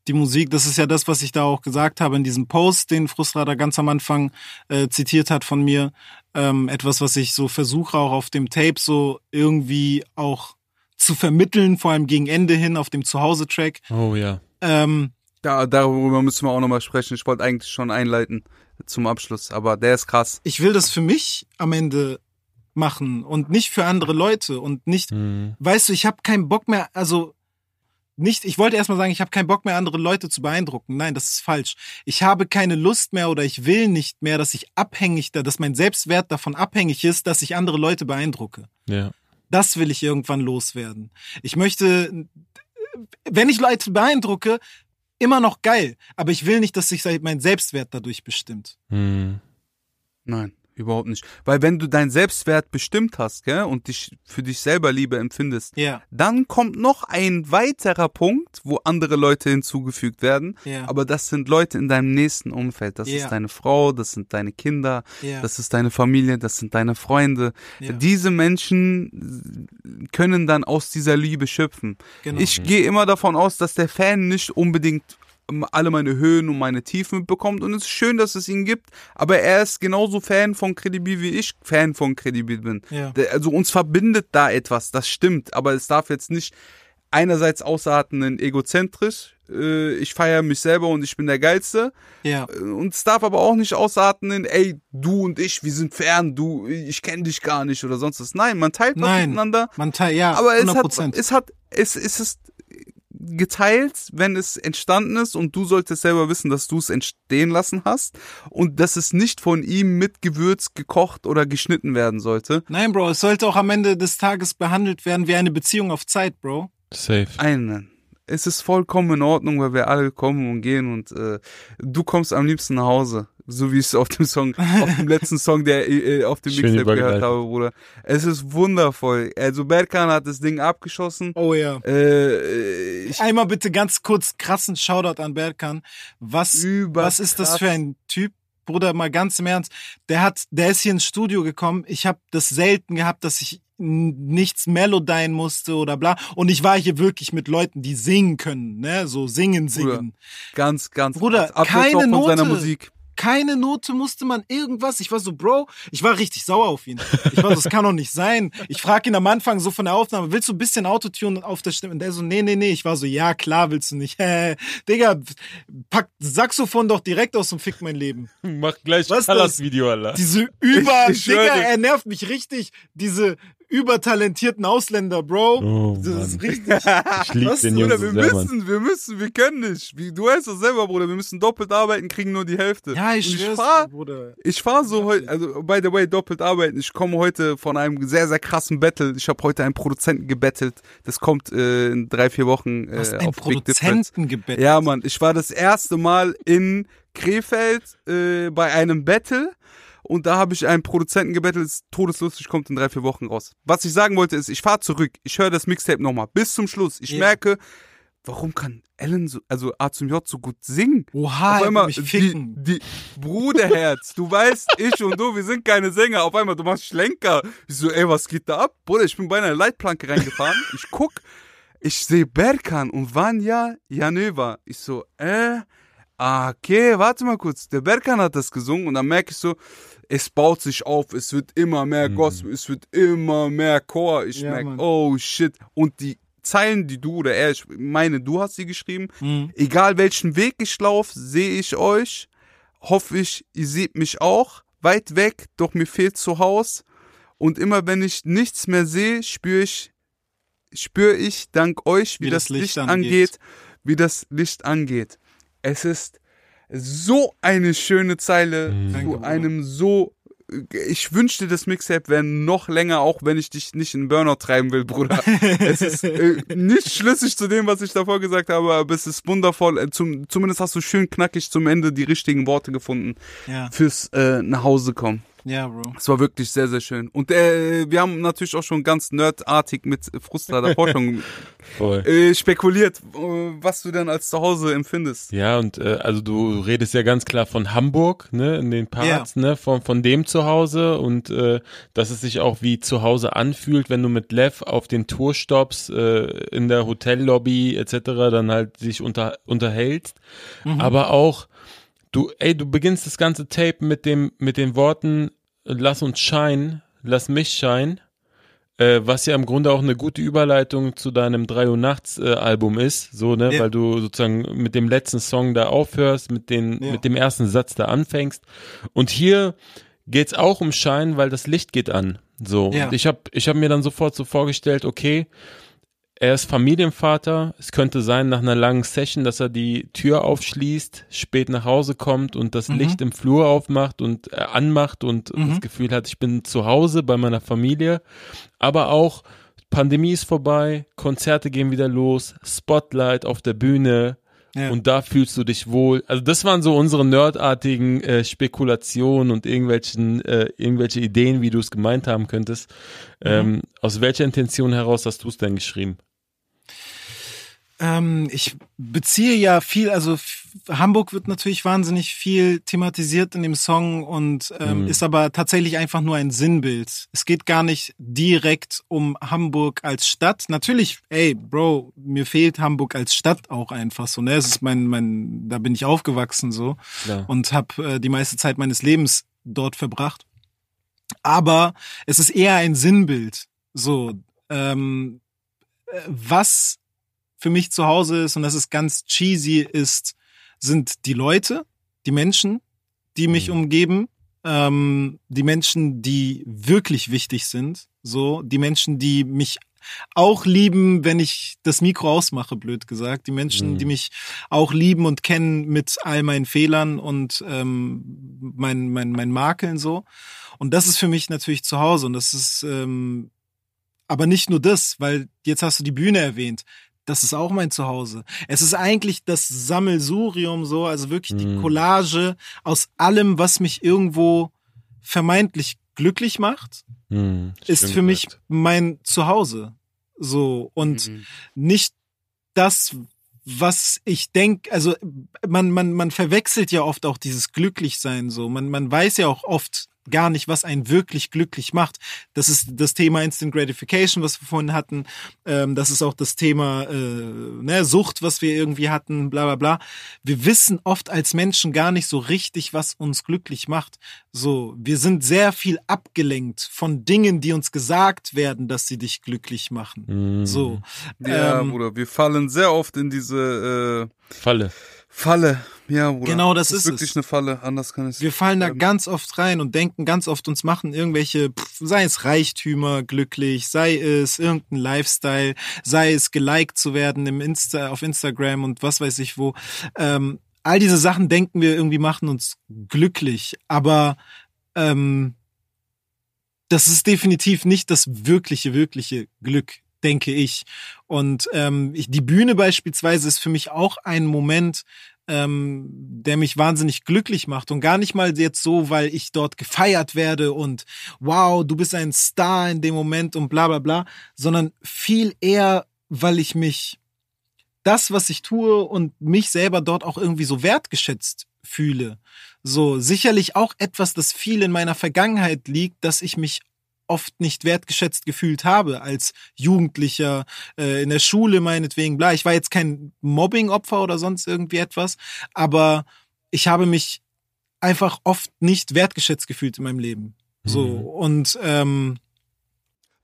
die Musik, das ist ja das, was ich da auch gesagt habe in diesem Post, den Frustrada ganz am Anfang äh, zitiert hat von mir, ähm, etwas, was ich so versuche auch auf dem Tape so irgendwie auch zu vermitteln, vor allem gegen Ende hin auf dem Zuhause-Track. Oh ja. Ähm, Da, darüber müssen wir auch nochmal sprechen. Ich wollte eigentlich schon einleiten zum Abschluss, aber der ist krass. ich will das für mich am Ende machen und nicht für andere Leute und nicht Mhm. weißt du, ich habe keinen Bock mehr, also nicht, ich wollte erstmal sagen, ich habe keinen Bock mehr, andere Leute zu beeindrucken. Nein, das ist falsch. Ich habe keine Lust mehr oder ich will nicht mehr, dass ich abhängig da, dass mein Selbstwert davon abhängig ist, dass ich andere Leute beeindrucke. Ja. Das will ich irgendwann loswerden. Ich möchte, wenn ich Leute beeindrucke, immer noch geil, aber ich will nicht, dass sich mein Selbstwert dadurch bestimmt. Mhm. Nein, überhaupt nicht. Weil wenn du deinen Selbstwert bestimmt hast, gell, und dich für dich selber Liebe empfindest, Ja, dann kommt noch ein weiterer Punkt, wo andere Leute hinzugefügt werden. ja, Aber das sind Leute in deinem nächsten Umfeld. Das Ja. ist deine Frau, das sind deine Kinder, ja, das ist deine Familie, das sind deine Freunde. ja, Diese Menschen können dann aus dieser Liebe schöpfen. genau. Ich gehe immer davon aus, dass der Fan nicht unbedingt alle meine Höhen und meine Tiefen mitbekommt und es ist schön, dass es ihn gibt, aber er ist genauso Fan von Credibil wie ich Fan von Credibil bin. ja. Also uns verbindet da etwas, das stimmt, aber es darf jetzt nicht einerseits ausarten in egozentrisch, äh, ich feiere mich selber und ich bin der Geilste ja. Äh, und es darf aber auch nicht ausarten in, ey, du und ich, wir sind fern, du, ich kenne dich gar nicht oder sonst was. Nein, man teilt Nein. miteinander Man teilt, ja, aber es 100 hat, Prozent. es hat, es, es ist geteilt, wenn es entstanden ist und du solltest selber wissen, dass du es entstehen lassen hast und dass es nicht von ihm mit Gewürz gekocht oder geschnitten werden sollte. Nein, Bro, es sollte auch am Ende des Tages behandelt werden wie eine Beziehung auf Zeit, Bro. Safe. Einen. Es ist vollkommen in Ordnung, weil wir alle kommen und gehen und äh, du kommst am liebsten nach Hause. So wie ich es auf dem Song, auf dem letzten Song, der äh, auf dem Mixtape gehört habe, Bruder. Es ist wundervoll. Also Berkan hat das Ding abgeschossen. Oh ja. Äh, ich Einmal bitte ganz kurz krassen Shoutout an Berkan. Was, was ist das für ein Typ? Bruder, mal ganz im Ernst, der hat, der ist hier ins Studio gekommen. Ich habe das selten gehabt, dass ich nichts Melodyne musste oder bla. Und ich war hier wirklich mit Leuten, die singen können, ne, so singen, singen. Bruder, ganz, ganz. Bruder, ganz. Keine Note. seiner Musik. Keine Note musste man irgendwas. Ich war so, Bro, ich war richtig sauer auf ihn. Ich war so, das kann doch nicht sein. Ich frage ihn am Anfang so von der Aufnahme, willst du ein bisschen Autotune auf der Stimme? Und der so, nee, nee, nee. Ich war so, ja, klar willst du nicht. Hä, Digga, pack Saxophon doch direkt aus dem Fick mein Leben. Mach gleich Was das? Video, Alter. Diese über, Digga, er nervt mich richtig. Diese übertalentierten Ausländer, Bro. Oh, das ist Mann. richtig. Ich lieb Was, den Bruder, Jungs Bruder, so wir sehr, Mann. müssen, wir müssen, wir können nicht. Wie, du weißt das selber, Bruder. Wir müssen doppelt arbeiten, kriegen nur die Hälfte. Ja, ich ich schwör's, fahr, dir, Bruder. Ich fahre so heute, also by the way, doppelt arbeiten. Ich komme heute von einem sehr, sehr krassen Battle. Ich habe heute einen Produzenten gebettelt. Das kommt äh, in drei, vier Wochen äh, Du hast einen auf. Produzenten gebettet. Ja, Mann, ich war das erste Mal in Krefeld äh, bei einem Battle und da habe ich einen Produzenten gebettelt, ist todeslustig, kommt in drei, vier Wochen raus. Was ich sagen wollte ist, ich fahre zurück, ich höre das Mixtape nochmal bis zum Schluss. Ich Ja. merke, warum kann Ellen, so, also A zum J so gut singen? Oha, Auf einmal, mich die, ficken. die Bruderherz, du weißt, ich und du, wir sind keine Sänger. Auf einmal, du machst Schlenker. Ich so, ey, was geht da ab? Bruder, ich bin bei einer Leitplanke reingefahren. Ich guck, ich sehe Berkan und Vanya Janeva. Ich so, äh, ah, okay, warte mal kurz. Der Berkan hat das gesungen und dann merke ich so, es baut sich auf, es wird immer mehr Gospel, es wird immer mehr Chor. Ich Ja, merke, oh shit. Und die Zeilen, die du oder er, ich meine, du hast sie geschrieben, Mhm. egal welchen Weg ich laufe, sehe ich euch. Hoffe ich, ihr seht mich auch. Weit weg, doch mir fehlt zu Haus. Und immer wenn ich nichts mehr sehe, spüre ich, spüre ich dank euch, wie, das, Licht, angeht. wie das Licht angeht. Es ist so eine schöne Zeile Mhm. Zu einem so. Ich wünschte, das Mixtape wäre noch länger, auch wenn ich dich nicht in Burnout treiben will, Bruder. es ist äh, nicht schlüssig zu dem, was ich davor gesagt habe, aber es ist wundervoll. Äh, Zum, zumindest hast du schön knackig zum Ende die richtigen Worte gefunden Ja, fürs äh, nach Hause kommen. Ja, Bro. Es war wirklich sehr, sehr schön. Und äh, wir haben natürlich auch schon ganz nerdartig mit Frustra davor schon Voll. äh, spekuliert, äh, was du denn als Zuhause empfindest. Ja, und äh, also du redest ja ganz klar von Hamburg, ne, in den Parts, ne, von, von dem Zuhause und äh, dass es sich auch wie zu Hause anfühlt, wenn du mit Lev auf den Tourstops äh, in der Hotellobby etc. dann halt sich unter, unterhältst. Aber auch du, ey, du beginnst das ganze Tape mit dem mit den Worten Lass uns shine, lass mich shine. Äh, was ja im Grunde auch eine gute Überleitung zu deinem 3 Uhr nachts äh, Album ist, so, ne, Ja. weil du sozusagen mit dem letzten Song da aufhörst, mit den, Ja. mit dem ersten Satz da anfängst. Und hier geht's auch um Schein, weil das Licht geht an. So. Ja. Und ich habe ich hab mir dann sofort so vorgestellt, okay, er ist Familienvater. Es könnte sein, nach einer langen Session, dass er die Tür aufschließt, spät nach Hause kommt und das Mhm. Licht im Flur aufmacht und äh, anmacht und Mhm. das Gefühl hat, ich bin zu Hause bei meiner Familie. Aber auch Pandemie ist vorbei, Konzerte gehen wieder los, Spotlight auf der Bühne. Ja. Und da fühlst du dich wohl. Also das waren so unsere nerdartigen äh, Spekulationen und irgendwelchen äh, irgendwelche Ideen, wie du es gemeint haben könntest. Mhm. Ähm, aus welcher Intention heraus hast du es denn geschrieben? Ähm, ich beziehe ja viel, also Hamburg wird natürlich wahnsinnig viel thematisiert in dem Song und ähm, Mhm. ist aber tatsächlich einfach nur ein Sinnbild. Es geht gar nicht direkt um Hamburg als Stadt. Natürlich, ey, Bro, mir fehlt Hamburg als Stadt auch einfach so, ne? Es ist mein, mein, da bin ich aufgewachsen so Klar. und habe äh, die meiste Zeit meines Lebens dort verbracht. Aber es ist eher ein Sinnbild. So, ähm, äh, was für mich zu Hause ist, und das ist ganz cheesy, ist, sind die Leute, die Menschen, die mich Mhm. umgeben, ähm, die Menschen, die wirklich wichtig sind, so, die Menschen, die mich auch lieben, wenn ich das Mikro ausmache, blöd gesagt. Die Menschen, Mhm. die mich auch lieben und kennen mit all meinen Fehlern und ähm, meinen mein, mein Makeln so. Und das ist für mich natürlich zu Hause. Und das ist ähm, aber nicht nur das, weil jetzt hast du die Bühne erwähnt. Das ist auch mein Zuhause. Es ist eigentlich das Sammelsurium so, also wirklich die Mhm. Collage aus allem, was mich irgendwo vermeintlich glücklich macht, Hm, ist für mich gesagt. mein Zuhause. So und Mhm. nicht das, was ich denke, also man, man, man verwechselt ja oft auch dieses Glücklichsein so. Man, man weiß ja auch oft gar nicht, was einen wirklich glücklich macht. Das ist das Thema Instant Gratification, was wir vorhin hatten. Ähm, das ist auch das Thema äh, ne, Sucht, was wir irgendwie hatten, bla bla bla. Wir wissen oft als Menschen gar nicht so richtig, was uns glücklich macht. So, wir sind sehr viel abgelenkt von Dingen, die uns gesagt werden, dass sie dich glücklich machen. Mhm. So. Ja, ähm, Bruder, wir fallen sehr oft in diese äh, Falle. Falle. Ja, Bruder. Genau, das ist wirklich es. eine Falle. Anders kann es Wir fallen da ähm, ganz oft rein und denken ganz oft, uns machen irgendwelche, pff, sei es Reichtümer glücklich, sei es irgendein Lifestyle, sei es geliked zu werden im Insta, auf Instagram und was weiß ich wo. Ähm, all diese Sachen denken wir irgendwie machen uns glücklich, aber ähm, das ist definitiv nicht das wirkliche, wirkliche Glück, denke ich. Und ähm, ich, die Bühne beispielsweise ist für mich auch ein Moment, ähm, der mich wahnsinnig glücklich macht und gar nicht mal jetzt so, weil ich dort gefeiert werde und wow, du bist ein Star in dem Moment und bla bla bla, sondern viel eher, weil ich mich das, was ich tue und mich selber dort auch irgendwie so wertgeschätzt fühle. So sicherlich auch etwas, das viel in meiner Vergangenheit liegt, dass ich mich oft nicht wertgeschätzt gefühlt habe als Jugendlicher, äh, in der Schule meinetwegen, bla. Ich war jetzt kein Mobbing-Opfer oder sonst irgendwie etwas, aber ich habe mich einfach oft nicht wertgeschätzt gefühlt in meinem Leben. So, Mhm. und ähm,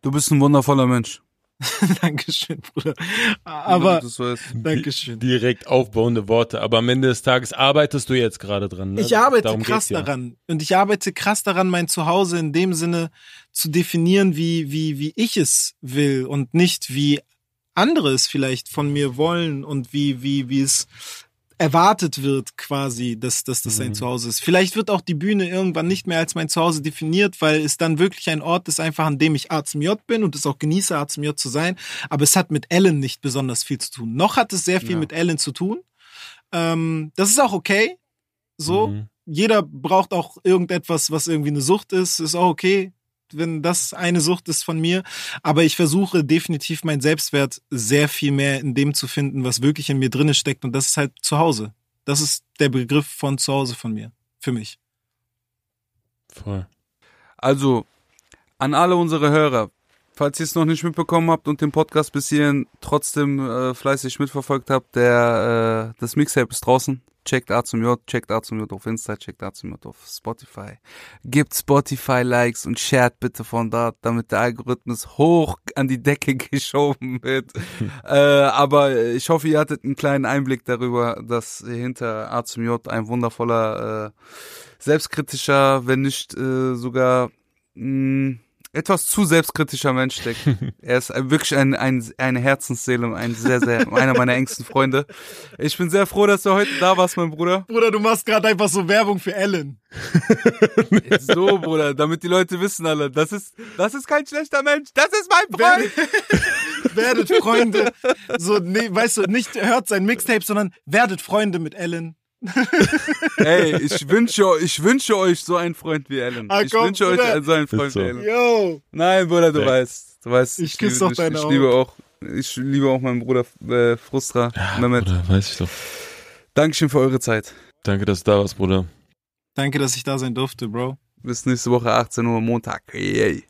Du bist ein wundervoller Mensch. Dankeschön, Bruder. Aber. Dankeschön. Direkt aufbauende Worte. Aber am Ende des Tages arbeitest du jetzt gerade dran. Ne? Ich arbeite Darum krass ja. daran. Und ich arbeite krass daran, mein Zuhause in dem Sinne zu definieren, wie, wie, wie ich es will und nicht wie andere es vielleicht von mir wollen und wie, wie, wie es erwartet wird quasi, dass, dass das ein Mhm. Zuhause ist. Vielleicht wird auch die Bühne irgendwann nicht mehr als mein Zuhause definiert, weil es dann wirklich ein Ort ist, einfach an dem ich A zum J bin und es auch genieße, A zum J zu sein. Aber es hat mit Ellen nicht besonders viel zu tun. Noch hat es sehr viel Ja. mit Ellen zu tun. Ähm, das ist auch okay. So, Mhm. jeder braucht auch irgendetwas, was irgendwie eine Sucht ist, ist auch okay, wenn das eine Sucht ist von mir. Aber ich versuche definitiv meinen Selbstwert sehr viel mehr in dem zu finden, was wirklich in mir drinne steckt. Und das ist halt zu Hause. Das ist der Begriff von zu Hause von mir. Für mich. Voll. Also, an alle unsere Hörer, falls ihr es noch nicht mitbekommen habt und den Podcast bis hierhin trotzdem äh, fleißig mitverfolgt habt, der äh, das Mixtape ist draußen. Checkt A zum J, checkt A zum J auf Insta, checkt A zum J auf Spotify. Gebt Spotify Likes und shared bitte von dort, damit der Algorithmus hoch an die Decke geschoben wird. äh, aber ich hoffe, ihr hattet einen kleinen Einblick darüber, dass hinter A zum J ein wundervoller äh, selbstkritischer, wenn nicht äh, sogar mh, etwas zu selbstkritischer Mensch steckt. er ist wirklich ein, ein, eine Herzensseele, ein sehr, sehr, einer meiner engsten Freunde. Ich bin sehr froh, dass du heute da warst, mein Bruder. Bruder, du machst gerade einfach so Werbung für Ellen. So, Bruder, damit die Leute wissen alle, das ist, das ist kein schlechter Mensch, das ist mein Freund. werdet Freunde. So, nee, weißt du, nicht hört sein Mixtape, sondern werdet Freunde mit Ellen. Ey, ich wünsche, ich wünsche euch so einen Freund wie Ellen. Ah, ich komm, wünsche euch Bruder. so einen Freund so. wie Ellen. Yo. Nein, Bruder, du Ja. weißt, du weißt, Ich küsse liebe doch deine. Ich Augen. liebe auch, ich liebe auch meinen Bruder äh, Frustra, Mehmet. Bruder, weiß ich doch. Dankeschön für eure Zeit. Danke, dass du da warst, Bruder. Danke, dass ich da sein durfte, Bro. Bis nächste Woche 18 Uhr Montag. Yay.